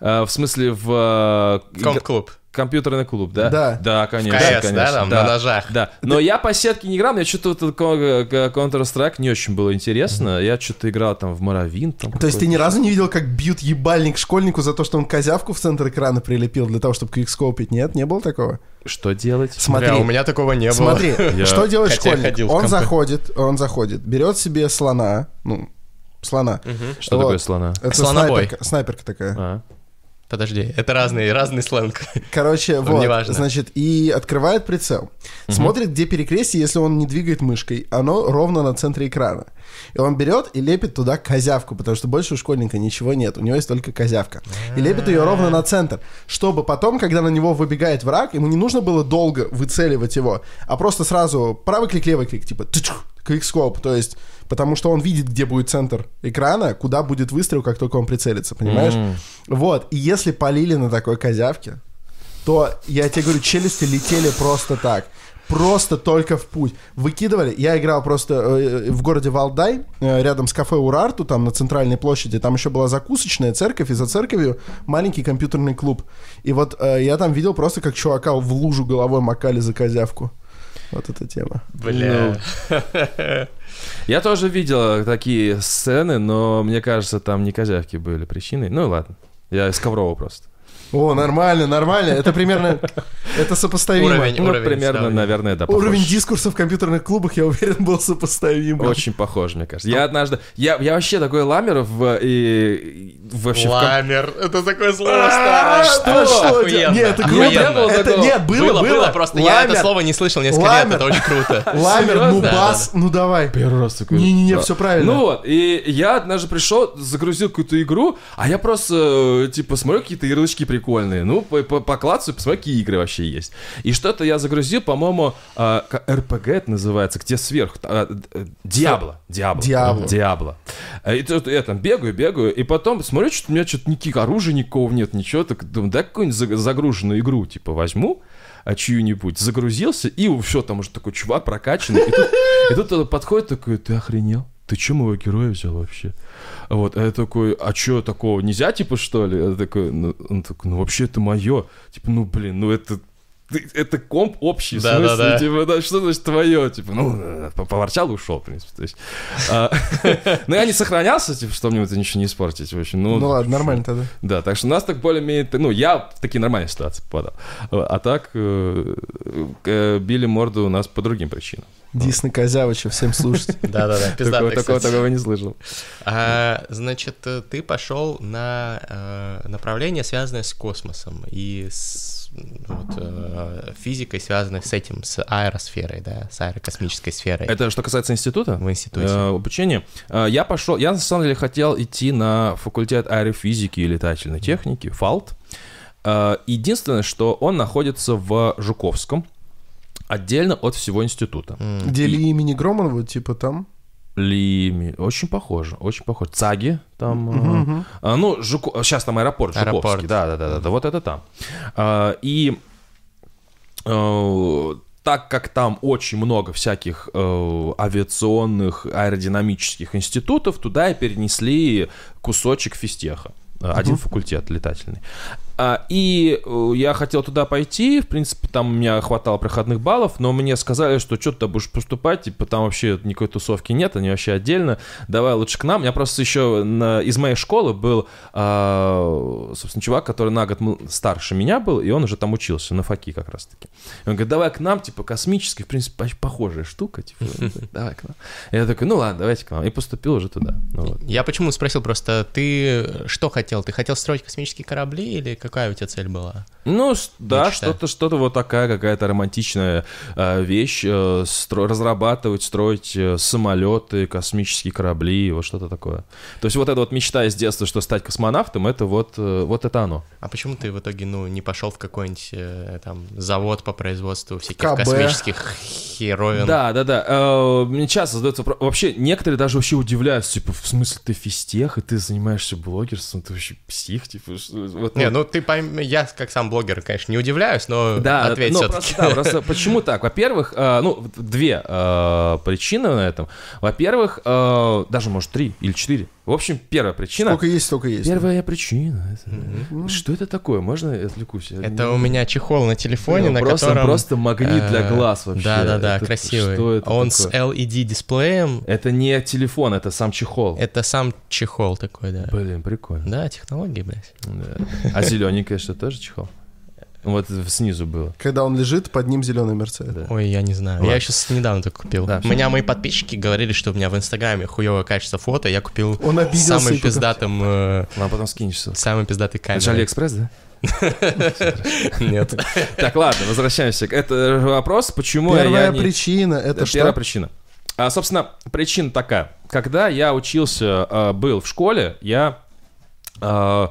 А, в смысле, в... игр- Комп-клуб. Компьютерный клуб, да? Да. Да, конечно, КС, да, конечно. там, на ножах? Да. Но я по сетке не играл, мне что-то вот Counter-Strike не очень было интересно. Я что-то играл там в Моровин. Там То есть ты ни разу не видел, как бьют ебальник школьнику за то, что он козявку в центр экрана прилепил для того, чтобы квикскопить? Нет, не было такого? Что делать? Смотри, Бля, у меня такого не было. смотри, Я- что делает Хотя школьник? в Он заходит, он заходит, берет себе слона, ну, слона. Что Вот. такое слона? Это Слонобой. снайперка, снайперка такая. А. Подожди, это разный, разный сленг. Короче, вот, неважно. значит, и открывает прицел. Смотрит, где перекрестие, если он не двигает мышкой. Оно ровно на центре экрана. И он берет и лепит туда козявку, потому что больше у школьника ничего нет. У него есть только козявка. И лепит ее ровно на центр. Чтобы потом, когда на него выбегает враг, ему не нужно было долго выцеливать его, а просто сразу правый клик, левый клик, типа тычух, квикскоп. То есть, потому что он видит, где будет центр экрана, куда будет выстрел, как только он прицелится, понимаешь? М. Вот. И если полили на такой козявке, то, я тебе говорю, челюсти летели просто так. Просто только в путь. Выкидывали. Я играл просто э, в городе Валдай, э, рядом с кафе Урарту, там на центральной площади. Там еще была закусочная церковь, и за церковью маленький компьютерный клуб. И вот э, я там видел просто, как чувака в лужу головой макали за козявку. Вот эта тема. Бля. Я тоже видел такие сцены, но мне кажется, там не козявки были причиной. Ну ладно. Я из Коврова просто. О, нормально, нормально. Это примерно... Это сопоставимо. Уровень, Ну, уровень. примерно, сравнения. наверное, да, похож. Уровень дискурса в компьютерных клубах, я уверен, был сопоставим. Очень похож, мне кажется. Я однажды... Я, я вообще такой ламер в... И, вообще в ком- Ламер. Это такое слово А, старое. что, что? Нет, это круто. Не было Это, нет, было, Было, просто я это Ламер, слово не слышал несколько лет, Ламер. это очень круто. Ламер, Серьезно? нубас, ну давай. Первый раз такой. Не-не-не, все правильно. Ну вот, и я однажды пришел, загрузил какую-то игру, а я просто, э, типа, смотрю какие-то ярлычки прикольные. Ну, по- по- поклацаю, посмотрю, какие игры вообще есть. И что-то я загрузил, по-моему, а, RPG это называется, где сверху. а, э, Диабло. Диабло. Диабло. Диабло. И тут я там бегаю, бегаю, и потом смотрю, что у меня что-то никаких оружия никакого нет, ничего. Так думаю, да какую-нибудь заг- загруженную игру, типа, возьму а чью-нибудь, загрузился, и все, там уже такой чувак прокачанный, и тут, и тут подходит такой, ты охренел? Ты че моего героя взял вообще? Вот, а я такой, а что такого, нельзя, типа, что ли? Я такой, ну, он такой, ну, вообще это мое. Типа, ну, блин, ну, это ты- это комп общий, в Да, да, смысле, да. типа, да, что значит твое? Типа, ну, э, по- поворчал и ушел, в принципе. То есть, а, но я не сохранялся, типа, чтобы мне это ничего не испортить, в общем. Ну, Ну ладно, нормально тогда. да, так что у нас так более-менее... Ну, я в такие нормальные ситуации попадал. А так э, били морду у нас по другим причинам. Дисна Козявыча, всем слушать. Да-да-да, пиздатый, такого, такого не слышал. А, значит, ты пошел на э, направление, связанное с космосом и с вот, э, физикой, связанной с этим, с аэросферой, да, с аэрокосмической сферой Это что касается института? в институте. Э, обучения. Э, Я пошел, я на самом деле хотел идти на факультет аэрофизики и летательной техники, ФАЛТ. Э, Единственное, что он находится в Жуковском, отдельно от всего института. М. Где ли имени Громанова, типа там? Лими. Очень похоже, очень похоже. Цаги там. а, ну, Жуко... сейчас там аэропорт, Аэропорт. Жуковский. Да, да, да, да, да, вот это там. А, и э, так как там очень много всяких э, авиационных, аэродинамических институтов, туда и перенесли кусочек физтеха. Э, Один факультет летательный. А, и э, я хотел туда пойти, в принципе, там у меня хватало проходных баллов, но мне сказали, что что ты будешь поступать, типа там вообще никакой тусовки нет, они вообще отдельно, давай лучше к нам. Я просто еще на, из моей школы был, а, собственно, чувак, который на год старше меня был, и он уже там учился, на ФАКи как раз-таки. Он говорит, давай к нам, типа, космический, в принципе, похожая штука, типа, давай к нам. Я такой, ну ладно, давайте к нам. И поступил уже туда. Ну, вот. Я почему спросил просто, ты что хотел? Ты хотел строить космические корабли или какая у тебя цель была? Ну, да, что-то что вот такая какая-то романтичная э, вещь. Э, стро- разрабатывать, строить э, самолеты, космические корабли, вот что-то такое. То есть вот эта вот мечта из детства, что стать космонавтом, это вот, э, вот это оно. А почему ты в итоге, ну, не пошел в какой-нибудь э, там завод по производству всяких КБ. космических херовин? Да, да, да. Э, мне часто задается Вообще, некоторые даже вообще удивляются, типа, в смысле, ты физтех, и ты занимаешься блогерством, ты вообще псих, типа, вот, Не, ну ты пойми, я как сам блогер, конечно, не удивляюсь, но да, ответь ну, все-таки. Просто, да, просто почему так? Во-первых, э, ну, две э, причины на этом. Во-первых, э, даже, может, три или четыре. В общем, первая причина... Сколько есть, столько есть. Первая причина. Mm-hmm. Что это такое? Можно я отвлекусь? Это не... у меня чехол на телефоне, на просто, котором... Просто магнит для глаз вообще. Да-да-да, красивый. Что это Он такое? с LED-дисплеем. Это не телефон, это сам чехол. Это сам чехол такой, да. Блин, прикольно. Да, технологии, блядь. Да. А зелененькое что, тоже чехол? Вот снизу было. Когда он лежит, под ним зеленый Мерседес. Да. Ой, я не знаю. Ладно. Я сейчас недавно только купил. Да, у меня мои подписчики говорили, что у меня в Инстаграме хуевое качество фото. Я купил он самым пиздатым... Э, Ладно, потом скинешься. Самый пиздатый камерой. Это же Алиэкспресс, да? Нет. Так, ладно, возвращаемся. Это вопрос, почему Первая причина, это что? Первая причина. А, собственно, причина такая. Когда я учился, а, был в школе, я Э,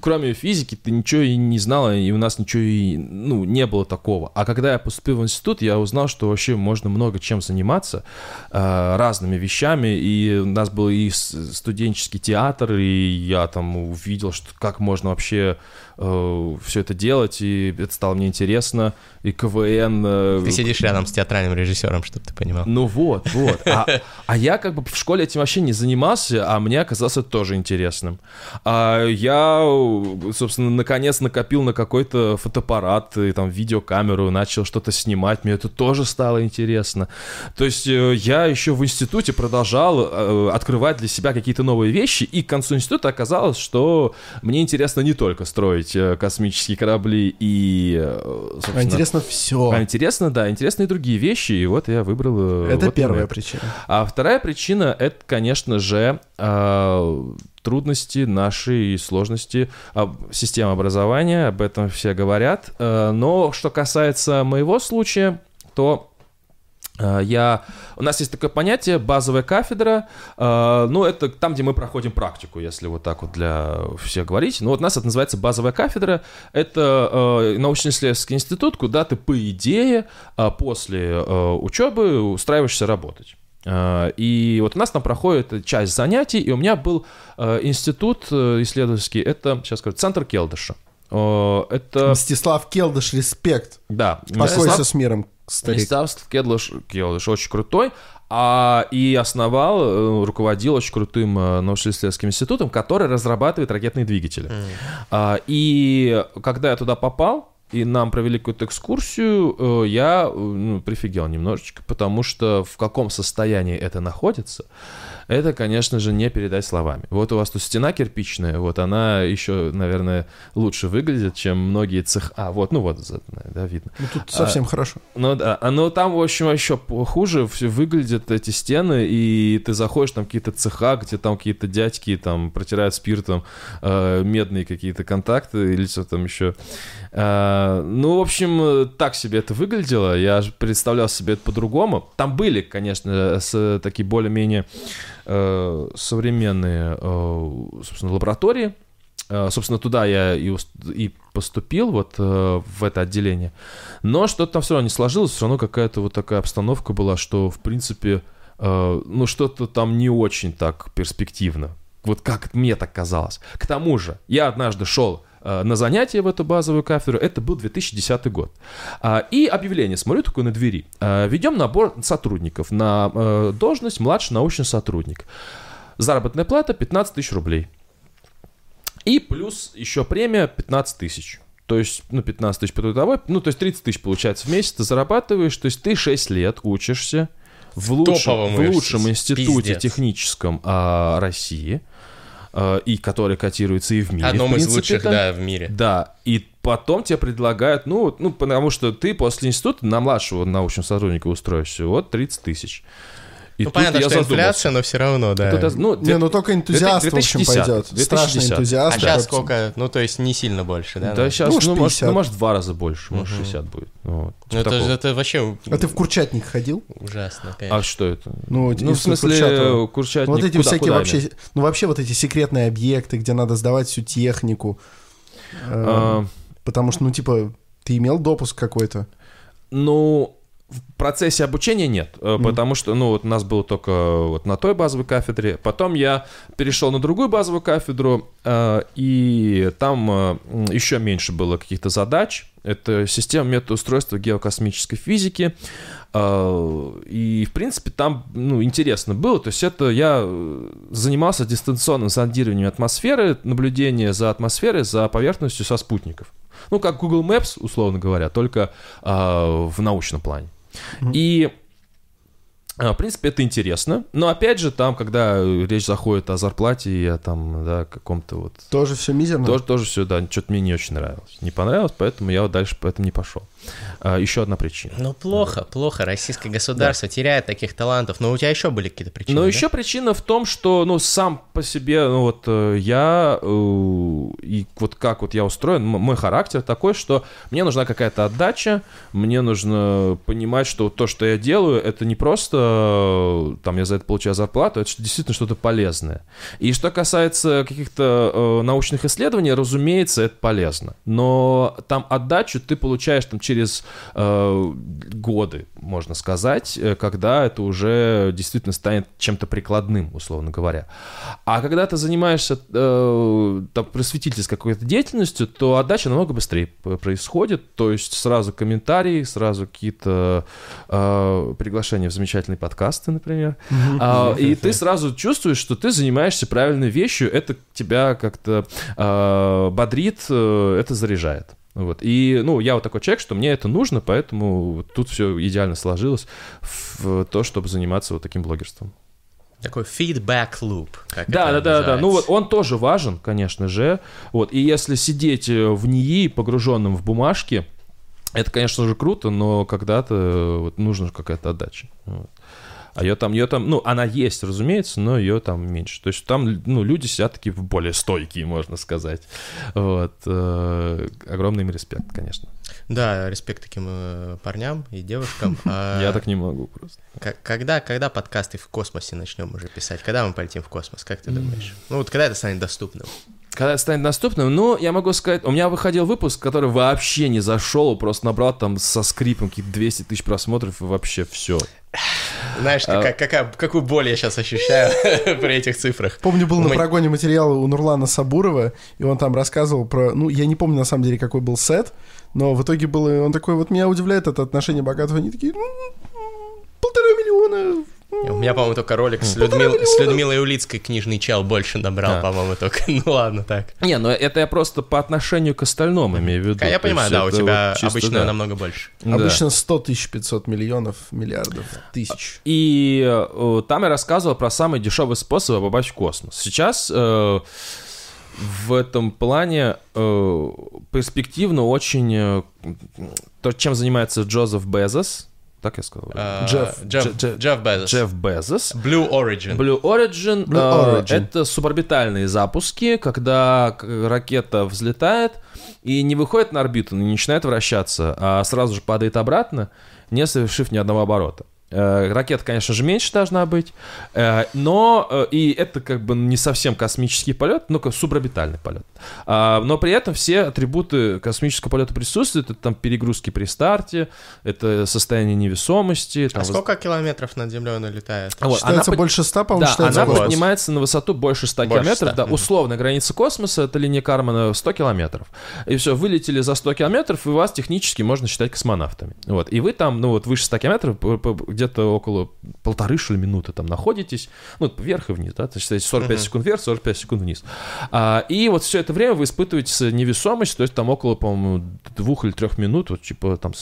кроме физики ты ничего и не знала, и у нас ничего и, ну, не было такого. А когда я поступил в институт, я узнал, что вообще можно много чем заниматься, э, разными вещами, и у нас был и студенческий театр, и я там увидел, что как можно вообще э, все это делать, и это стало мне интересно, и КВН... Э, ты сидишь рядом с театральным режиссером, чтобы ты понимал. Ну вот, вот. А, а я как бы в школе этим вообще не занимался, а мне оказалось это тоже интересным. А я, собственно, наконец накопил на какой-то фотоаппарат, и там видеокамеру, начал что-то снимать, мне это тоже стало интересно. То есть э, я еще в институте продолжал э, открывать для себя какие-то новые вещи, и к концу института оказалось, что мне интересно не только строить строить э, космические корабли и... Э, а интересно все. А интересно, да, интересны и другие вещи, и вот я выбрал... Э, это вот первая это. причина. А вторая причина, это, конечно же, трудности нашей сложности системы образования, об этом все говорят. Но что касается моего случая, то я... У нас есть такое понятие базовая кафедра, э, ну, это там, где мы проходим практику, если вот так вот для всех говорить. Ну, вот у нас это называется базовая кафедра. Это э, научно-исследовательский институт, куда ты, по идее, э, после э, учебы устраиваешься работать. Э, и вот у нас там проходит часть занятий, и у меня был э, институт исследовательский, это, сейчас скажу, Центр Келдыша. Это... Мстислав Келдыш, респект. Да. Покойся Мстислав... с миром старик. Мстислав Келдыш, Келдыш очень крутой. А, и основал, э, руководил очень крутым э, научно-исследовательским институтом, который разрабатывает ракетные двигатели. Mm. А, и когда я туда попал, и нам провели какую-то экскурсию, э, я ну, прифигел немножечко, потому что в каком состоянии это находится, это, конечно же, не передать словами. Вот у вас тут стена кирпичная, вот она еще, наверное, лучше выглядит, чем многие цеха. А, вот, ну вот, да, видно. Ну тут совсем а, хорошо. Ну да, а, но там, в общем, еще хуже все выглядят эти стены, и ты заходишь, там какие-то цеха, где там какие-то дядьки там протирают спиртом э, медные какие-то контакты или что там еще. Э, ну, в общем, так себе это выглядело. Я представлял себе это по-другому. Там были, конечно, с, такие более-менее э, современные, э, собственно, лаборатории. Э, собственно, туда я и, и поступил, вот э, в это отделение. Но что-то там все равно не сложилось, все равно какая-то вот такая обстановка была, что, в принципе, э, ну, что-то там не очень так перспективно. Вот как мне так казалось. К тому же, я однажды шел Э, на занятие в эту базовую кафедру. Это был 2010 год. А, и объявление, смотрю такое на двери. А, Ведем набор сотрудников на э, должность младший научный сотрудник. Заработная плата 15 тысяч рублей. И плюс еще премия 15 тысяч. То есть, ну, 15 тысяч по трудовой, ну, то есть 30 тысяч получается в месяц ты зарабатываешь, то есть ты 6 лет учишься в лучшем, в лучшем институте Пиздец. техническом а, России, и который котируется и в мире. Одном принципе, из лучших, там, да, в мире. Да, и потом тебе предлагают, ну, ну, потому что ты после института на младшего научного сотрудника устроишься, вот 30 тысяч. И ну, понятно, что задумался. инфляция, но все равно, да. Тут, ну, не, ну только энтузиаст, 2010, в общем, пойдет. 2010. Страшный энтузиаст. А сейчас сколько? Ну, то есть не сильно больше, да? Да, сейчас, ну, ну, может, ну, может, два раза больше, может, угу. 60 будет. Ну, вот, ну это, это вообще... А ты в Курчатник ходил? Ужасно, конечно. А что это? Ну, ну в смысле, Курчатова. Курчатник, Вот эти куда, всякие куда вообще... Они? Ну, вообще вот эти секретные объекты, где надо сдавать всю технику. А... Потому что, ну, типа, ты имел допуск какой-то? Ну, в процессе обучения нет, mm потому что, ну, вот у нас было только вот на той базовой кафедре. Потом я перешел на другую базовую кафедру, э, и там э, еще меньше было каких-то задач. Это система метоустройства геокосмической физики. Э, и, в принципе, там, ну, интересно было. То есть это я занимался дистанционным зондированием атмосферы, наблюдение за атмосферой, за поверхностью со спутников. Ну, как Google Maps, условно говоря, только в научном плане. И а, в принципе, это интересно. Но опять же, там, когда речь заходит о зарплате и о там, да, каком-то вот... Тоже все мизерно? Тоже, тоже все, да, что-то мне не очень нравилось. Не понравилось, поэтому я дальше поэтому не пошел. А, еще одна причина. Ну, плохо, да. плохо. Российское государство да. теряет таких талантов. Но у тебя еще были какие-то причины, Ну, да? еще причина в том, что, ну, сам по себе, ну, вот э, я, э, и вот как вот я устроен, мой характер такой, что мне нужна какая-то отдача, мне нужно понимать, что то, что я делаю, это не просто, э, там, я за это получаю зарплату, это действительно что-то полезное. И что касается каких-то научных исследований, разумеется, это полезно. Но там отдачу ты получаешь там через э, годы, можно сказать, э, когда это уже действительно станет чем-то прикладным, условно говоря. А когда ты занимаешься э, там, просветительской какой-то деятельностью, то отдача намного быстрее происходит, то есть сразу комментарии, сразу какие-то э, приглашения в замечательные подкасты, например, э, и ты сразу чувствуешь, что ты занимаешься правильной вещью, это тебя как-то э, бодрит, э, это заряжает. Вот. И, ну, я вот такой человек, что мне это нужно, поэтому тут все идеально сложилось в то, чтобы заниматься вот таким блогерством. Такой feedback loop. Как да, да, да, да. Ну вот он тоже важен, конечно же. Вот. И если сидеть э, в НИИ, погруженным в бумажки, это, конечно же, круто, но когда-то э, вот, нужна какая-то отдача. Вот. А ее там, ее там, ну, она есть, разумеется, но ее там меньше. То есть там, ну, люди сидят такие более стойкие, можно сказать. Вот. Э, огромный им респект, конечно. Да, респект таким э, парням и девушкам. А Я так не могу просто. Когда, когда подкасты в космосе начнем уже писать? Когда мы полетим в космос, как ты думаешь? Ну, вот когда это станет доступным? Когда это станет доступным, ну, я могу сказать, у меня выходил выпуск, который вообще не зашел, просто набрал там со скрипом какие-то 200 тысяч просмотров и вообще все. Знаешь, а... какая, какая, какую боль я сейчас ощущаю при этих цифрах. Помню, был на прогоне материал у Нурлана Сабурова, и он там рассказывал про... Ну, я не помню, на самом деле, какой был сет, но в итоге было... Он такой, вот меня удивляет это отношение богатого. Они такие, ну, полтора миллиона у меня, по-моему, только ролик с, Людмил... с Людмилой Улицкой книжный чел больше набрал, да. по-моему, только. Ну ладно, так. Не, ну это я просто по отношению к остальному имею в виду. Я понимаю, да, у тебя вот чисто, обычно да. намного больше. Обычно 100 тысяч 500 миллионов, миллиардов, тысяч. И э, там я рассказывал про самый дешевый способ попасть в космос. Сейчас э, в этом плане э, перспективно очень э, то, чем занимается Джозеф Безос, так я сказал? Uh, Джефф. Джефф, Джефф, Джефф Безос. Джефф Безос. Blue Origin. Blue Origin. Blue uh, Origin. Это суборбитальные запуски, когда ракета взлетает и не выходит на орбиту, не начинает вращаться, а сразу же падает обратно, не совершив ни одного оборота. Э, ракета, конечно же, меньше должна быть, э, но э, и это как бы не совсем космический полет, но как суборбитальный полет. А, но при этом все атрибуты космического полета присутствуют. Это там перегрузки при старте, это состояние невесомости. Там а сколько воз... километров над Землей она летает? Вот, считается она больше 100, по-моему, Да, она год. поднимается на высоту больше 100 больше километров. 100. Да, условная граница космоса, это линия Кармана 100 километров. И все, вылетели за 100 километров, и вас технически можно считать космонавтами. Вот. И вы там, ну вот, выше 100 километров где-то около полторы что ли, минуты там находитесь, ну, вверх и вниз, да, то есть 45 uh-huh. секунд вверх, 45 секунд вниз. А, и вот все это время вы испытываете невесомость, то есть там около, по-моему, двух или трех минут, вот, типа там,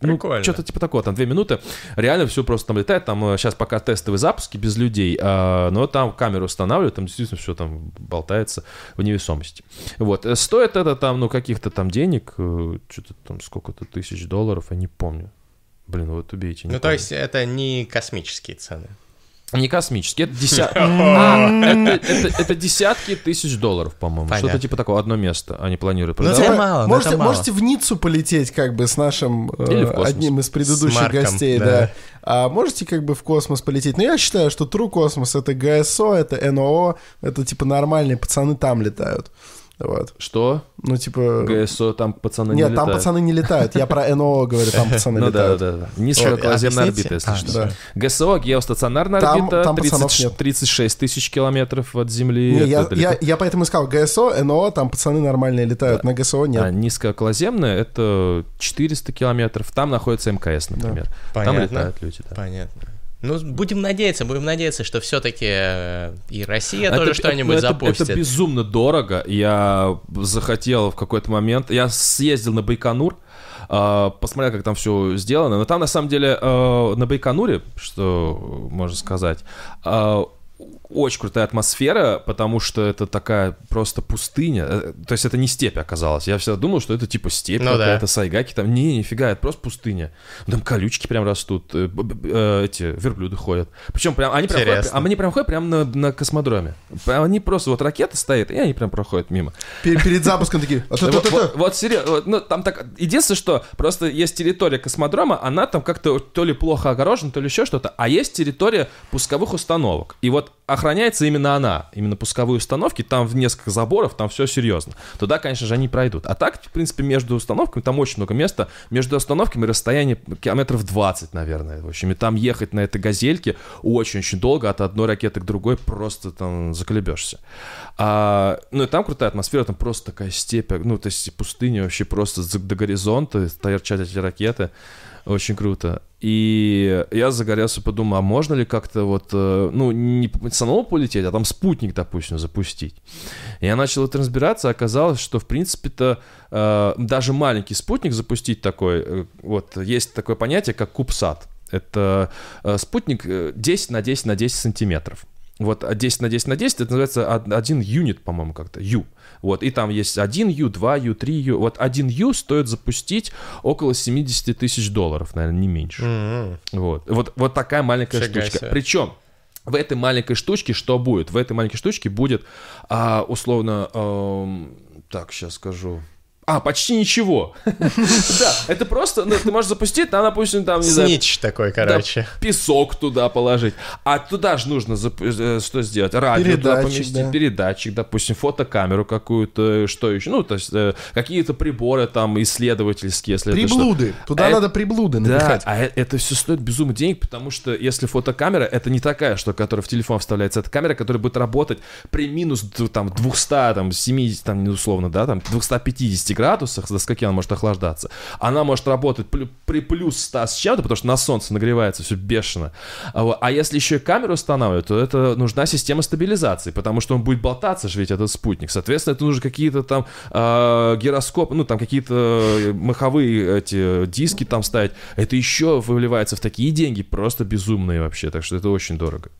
ну, что-то типа такого, там две минуты, реально все просто там летает, там сейчас э, пока тестовые запуски без людей, а, но там камеру устанавливают, там действительно все там болтается в невесомости. Вот, э, стоит это там, ну, каких-то там денег, э, что-то там сколько-то тысяч долларов, я не помню. Блин, вот убейте. Ну, то есть это не космические цены. Не космические, это, деся... а, это, это, это десятки тысяч долларов, по-моему. Что-то типа такого, одно место они планируют продавать. Ну, это мало, можете, это мало. можете в Ниццу полететь, как бы, с нашим э, одним из предыдущих Марком, гостей, да. да. А можете как бы в космос полететь. Но я считаю, что True Космос — это ГСО, это НОО, это типа нормальные пацаны там летают. Вот. Что? Ну, типа... ГСО, там пацаны Нет, не летают. Нет, там пацаны не летают. Я про НО говорю, там пацаны ну, летают. Ну да, да, да. Низкооколоземная орбита, если а, что. ГСО, геостационарная орбита, там 36 тысяч километров от Земли. Не, я, я, я поэтому искал ГСО, НО, там пацаны нормальные летают, на ГСО нет. А низкооколоземная — это 400 километров. Там находится МКС, например. Там летают люди. Понятно. Ну, будем надеяться, будем надеяться, что все-таки э, и Россия это, тоже что-нибудь это, запустит. Это безумно дорого. Я захотел в какой-то момент... Я съездил на Байконур, Uh, посмотрел, как там все сделано. Но там, на самом деле, uh, на Байконуре, что можно сказать, uh, очень крутая атмосфера, потому что это такая просто пустыня. Э, то есть это не степь оказалось. Я всегда думал, что это типа степь ну, какая-то, да. сайгаки. Там не, нифига, это просто пустыня. Там колючки прям растут, э, э, эти верблюды ходят. Причем прям они прям ходят, а они прям ходят прямо на, на космодроме. Они просто, вот ракета стоит, и они прям проходят мимо. Перед, перед запуском такие. «А вот серьезно, ну там так, единственное, что просто есть территория космодрома, она там как-то то ли плохо огорожена, то ли еще что-то, а есть территория пусковых установок. И вот охраняется именно она, именно пусковые установки, там в несколько заборов, там все серьезно. Туда, конечно же, они пройдут. А так, в принципе, между установками, там очень много места, между установками расстояние километров 20, наверное. В общем, и там ехать на этой газельке очень-очень долго, от одной ракеты к другой просто там заколебешься. А, ну и там крутая атмосфера, там просто такая степь, ну то есть пустыня вообще просто до горизонта, торчат эти ракеты. Очень круто. И я загорелся, подумал, а можно ли как-то вот, э, ну, не самому полететь, а там спутник, допустим, запустить. Я начал это разбираться, оказалось, что, в принципе-то, э, даже маленький спутник запустить такой, э, вот, есть такое понятие, как кубсат. Это спутник 10 на 10 на 10 сантиметров. Вот 10 на 10 на 10, это называется один юнит, по-моему, как-то, Ю. Вот, и там есть 1 U, 2 U, 3 U. Вот 1 U стоит запустить около 70 тысяч долларов, наверное, не меньше. Mm-hmm. Вот. вот, вот такая маленькая Фига штучка. Себе. Причем в этой маленькой штучке что будет? В этой маленькой штучке будет, а, условно, а, так, сейчас скажу, а, почти ничего. Да, это просто, ну, ты можешь запустить, там, допустим, там, не знаю... Снич такой, короче. Песок туда положить. А туда же нужно э, что сделать? Радио туда поместить, передатчик, допустим, фотокамеру какую-то, что еще? Ну, то есть э, какие-то приборы там исследовательские, если Приблуды. Туда а надо приблуды напихать. Да, а э, это все стоит безумно денег, потому что если фотокамера, это не такая, что которая в телефон вставляется, это камера, которая будет работать при минус там 200, там 70, там, условно, да, там 250 градусах, до скольки она может охлаждаться, она может работать при плюс 100 с чем-то, потому что на солнце нагревается все бешено. А, а если еще и камеру устанавливать, то это нужна система стабилизации, потому что он будет болтаться же ведь этот спутник. Соответственно, это нужно какие-то там э, гироскопы, ну там какие-то маховые эти диски там ставить. Это еще выливается в такие деньги, просто безумные вообще, так что это очень дорого.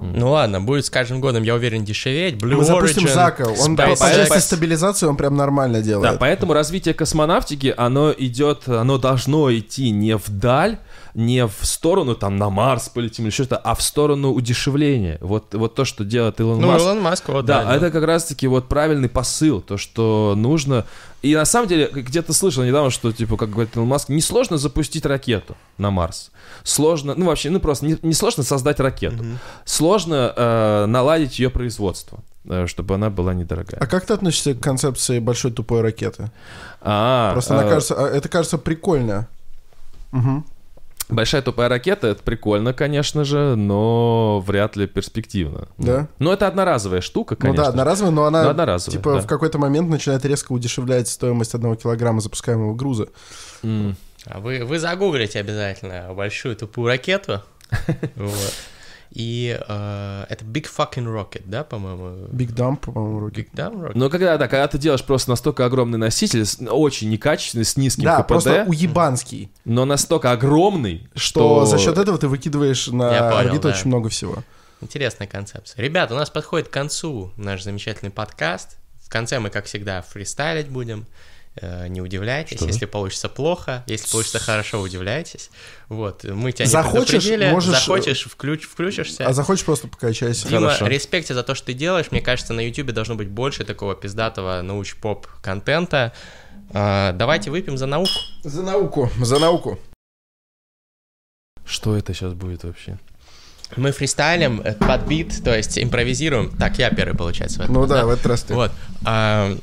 Ну ладно, будет с каждым годом, я уверен, дешеветь. Blue Мы запустим Зака, он по части стабилизации он прям нормально делает. Да, поэтому развитие космонавтики, оно идет, оно должно идти не вдаль, не в сторону там на Марс полетим или что-то, а в сторону удешевления. Вот, вот то, что делает Илон ну, Маск. Илон Маск, вот, да. Да, это как раз-таки вот правильный посыл, то, что нужно... И на самом деле, где-то слышал недавно, что, типа, как говорит Илон Маск, несложно запустить ракету на Марс. Сложно, ну вообще, ну просто не, не сложно создать ракету. Mm-hmm. Сложно э, наладить ее производство э, чтобы она была недорогая. А как ты относишься к концепции большой тупой ракеты? А, Просто а, она кажется, а, это кажется прикольно. Угу. Большая тупая ракета, это прикольно, конечно же, но вряд ли перспективно. Да? Ну, это одноразовая штука, конечно. Ну да, одноразовая, но она, но одноразовая, типа, да. в какой-то момент начинает резко удешевлять стоимость одного килограмма запускаемого груза. Mm. А вы, вы загуглите обязательно большую тупую ракету. Вот. И э, это Big Fucking Rocket, да, по-моему? Big Dump, по-моему, Big Dump Rocket. Но когда, да, когда ты делаешь просто настолько огромный носитель, очень некачественный, с низким да, КПД. просто уебанский. Но настолько огромный, что... что... за счет этого ты выкидываешь на понял, орбиту да. очень много всего. Интересная концепция. Ребята, у нас подходит к концу наш замечательный подкаст. В конце мы, как всегда, фристайлить будем. Э, не удивляйтесь, что? если получится плохо, если получится хорошо, удивляйтесь. Вот, мы тебя захочешь, не предупредили, можешь... захочешь, включ, включишься. А захочешь, просто покачайся. Дима, хорошо. респекте за то, что ты делаешь. Мне кажется, на YouTube должно быть больше такого пиздатого науч-поп контента. А, давайте выпьем за науку. За науку, за науку. Что это сейчас будет вообще? мы фристайлим э, под бит, то есть импровизируем. Так, я первый, получается, в этом. Ну раз, да, да, в этот раз ты. Вот. А,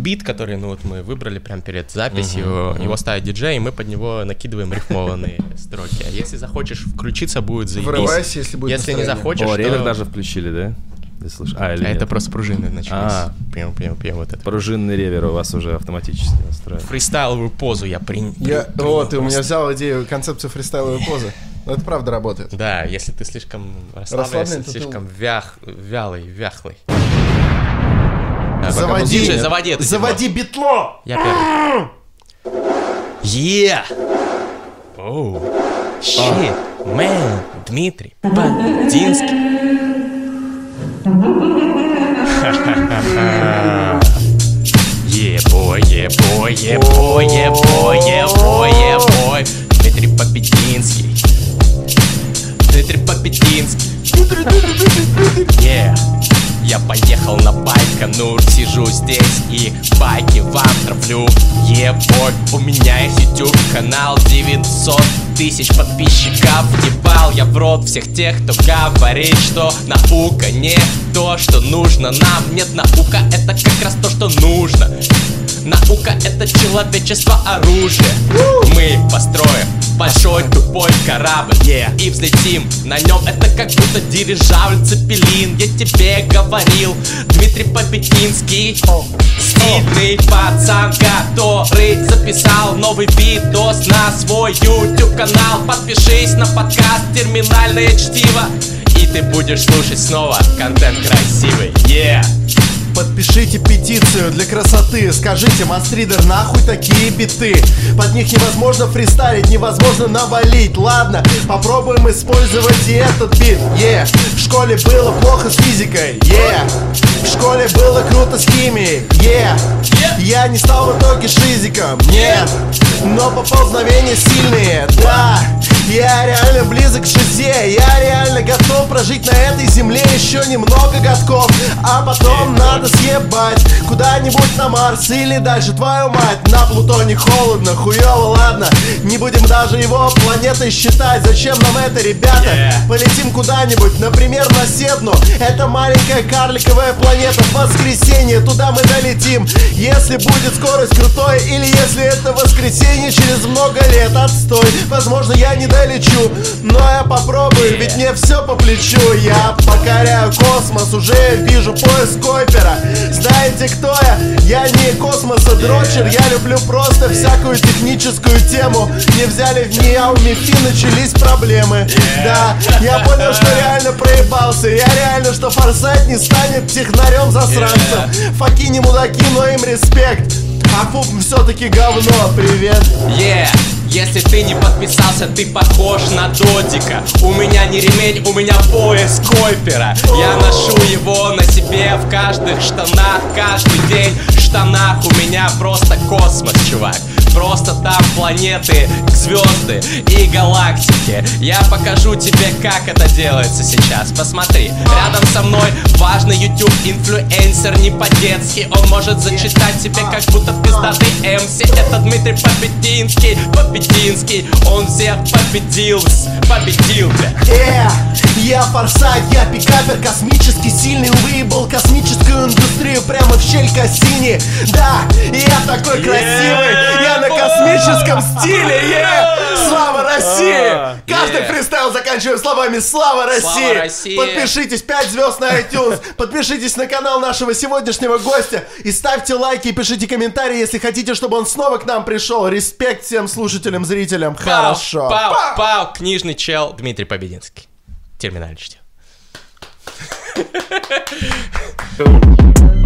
бит, который, ну вот мы выбрали прямо перед записью, uh-huh, uh-huh. его ставит диджей, и мы под него накидываем рифмованные строки. А если захочешь включиться, будет заебись. Врывайся, если будет Если не захочешь, О, то... даже включили, да? Ты А, или а это просто пружины начались. А, прям, прям, прям вот это. Пружинный ревер у вас уже автоматически настроен. Фристайловую позу я принял. Я... О, ты у меня взял идею, концепцию фристайловой позы. Но это правда работает. Да, если ты слишком расслаблен, слишком ты... вях, вялый, вяхлый. Заводи, диджей, заводи, это заводи битло! Я первый. Yeah! Оу! Щит! Мэн! Дмитрий! Бандинский! Yeah, boy, yeah, boy, yeah, boy. Дмитрий Побединский. Дмитрий Побединский. Yeah. Я поехал на Байконур, сижу здесь и байки вам травлю. Ебой, у меня YouTube канал 900 тысяч подписчиков. Ебал я в рот всех тех, кто говорит, что наука не то, что нужно нам. Нет, наука это как раз то, что нужно Наука это человечество оружие Мы построим большой тупой корабль yeah. И взлетим на нем Это как будто дирижабль Цепелин Я тебе говорил Дмитрий Побединский Стильный пацан, который записал новый видос на свой YouTube канал Подпишись на подкаст Терминальное чтиво И ты будешь слушать снова контент красивый Yeah! Подпишите петицию для красоты. Скажите, Мастридер, нахуй такие биты? Под них невозможно фристайлить, невозможно навалить. Ладно, попробуем использовать и этот бит. Yeah. В школе было плохо с физикой. Yeah. В школе было круто с химией. Yeah. Я не стал в итоге шизиком, нет. Но поползновения сильные, да. Я реально близок к шизе Я реально готов прожить на этой земле еще немного годков. А потом надо надо съебать Куда-нибудь на Марс или дальше Твою мать, на Плутоне холодно Хуёво, ладно, не будем даже его планетой считать Зачем нам это, ребята? Yeah. Полетим куда-нибудь, например, на Седну Это маленькая карликовая планета В воскресенье туда мы долетим Если будет скорость крутой Или если это воскресенье через много лет Отстой, возможно я не долечу Но я попробую, ведь мне все по плечу Я покоряю космос, уже вижу пояс Койпера знаете, кто я? Я не космоса дрочер Я люблю просто всякую техническую тему. Не взяли в нее, Мифи начались проблемы. Да, я понял, что реально проебался. Я реально, что Форсайт не станет технарем засранцем. Факи не мудаки, но им респект а фуп все-таки говно, привет. Yeah если ты не подписался, ты похож на Додика. У меня не ремень, у меня пояс Койпера. Я ношу его на себе в каждых штанах Каждый день. В штанах у меня просто космос, чувак Просто там планеты, звезды и галактики. Я покажу тебе, как это делается сейчас. Посмотри, рядом со мной важный YouTube инфлюенсер Не по-детски, он может зачитать тебе, как будто пиздатый МС. Это Дмитрий Побединский, Побединский. Он всех победил, победил, бля. Yeah, Я форсайт, я пикапер Космически сильный, выебал космическую индустрию прямо в щель Кассини Да, я такой красивый Я на космическом стиле yeah! Слава России! Каждый фристайл заканчиваю словами Слава России! России! Подпишитесь 5 звезд на iTunes Подпишитесь на канал нашего сегодняшнего гостя И ставьте лайки и пишите комментарии, если хотите, чтобы он снова к нам пришел Респект всем слушателям, зрителям Хорошо Пау, пау, книжный чел Дмитрий Побединский Терминальный чтиво.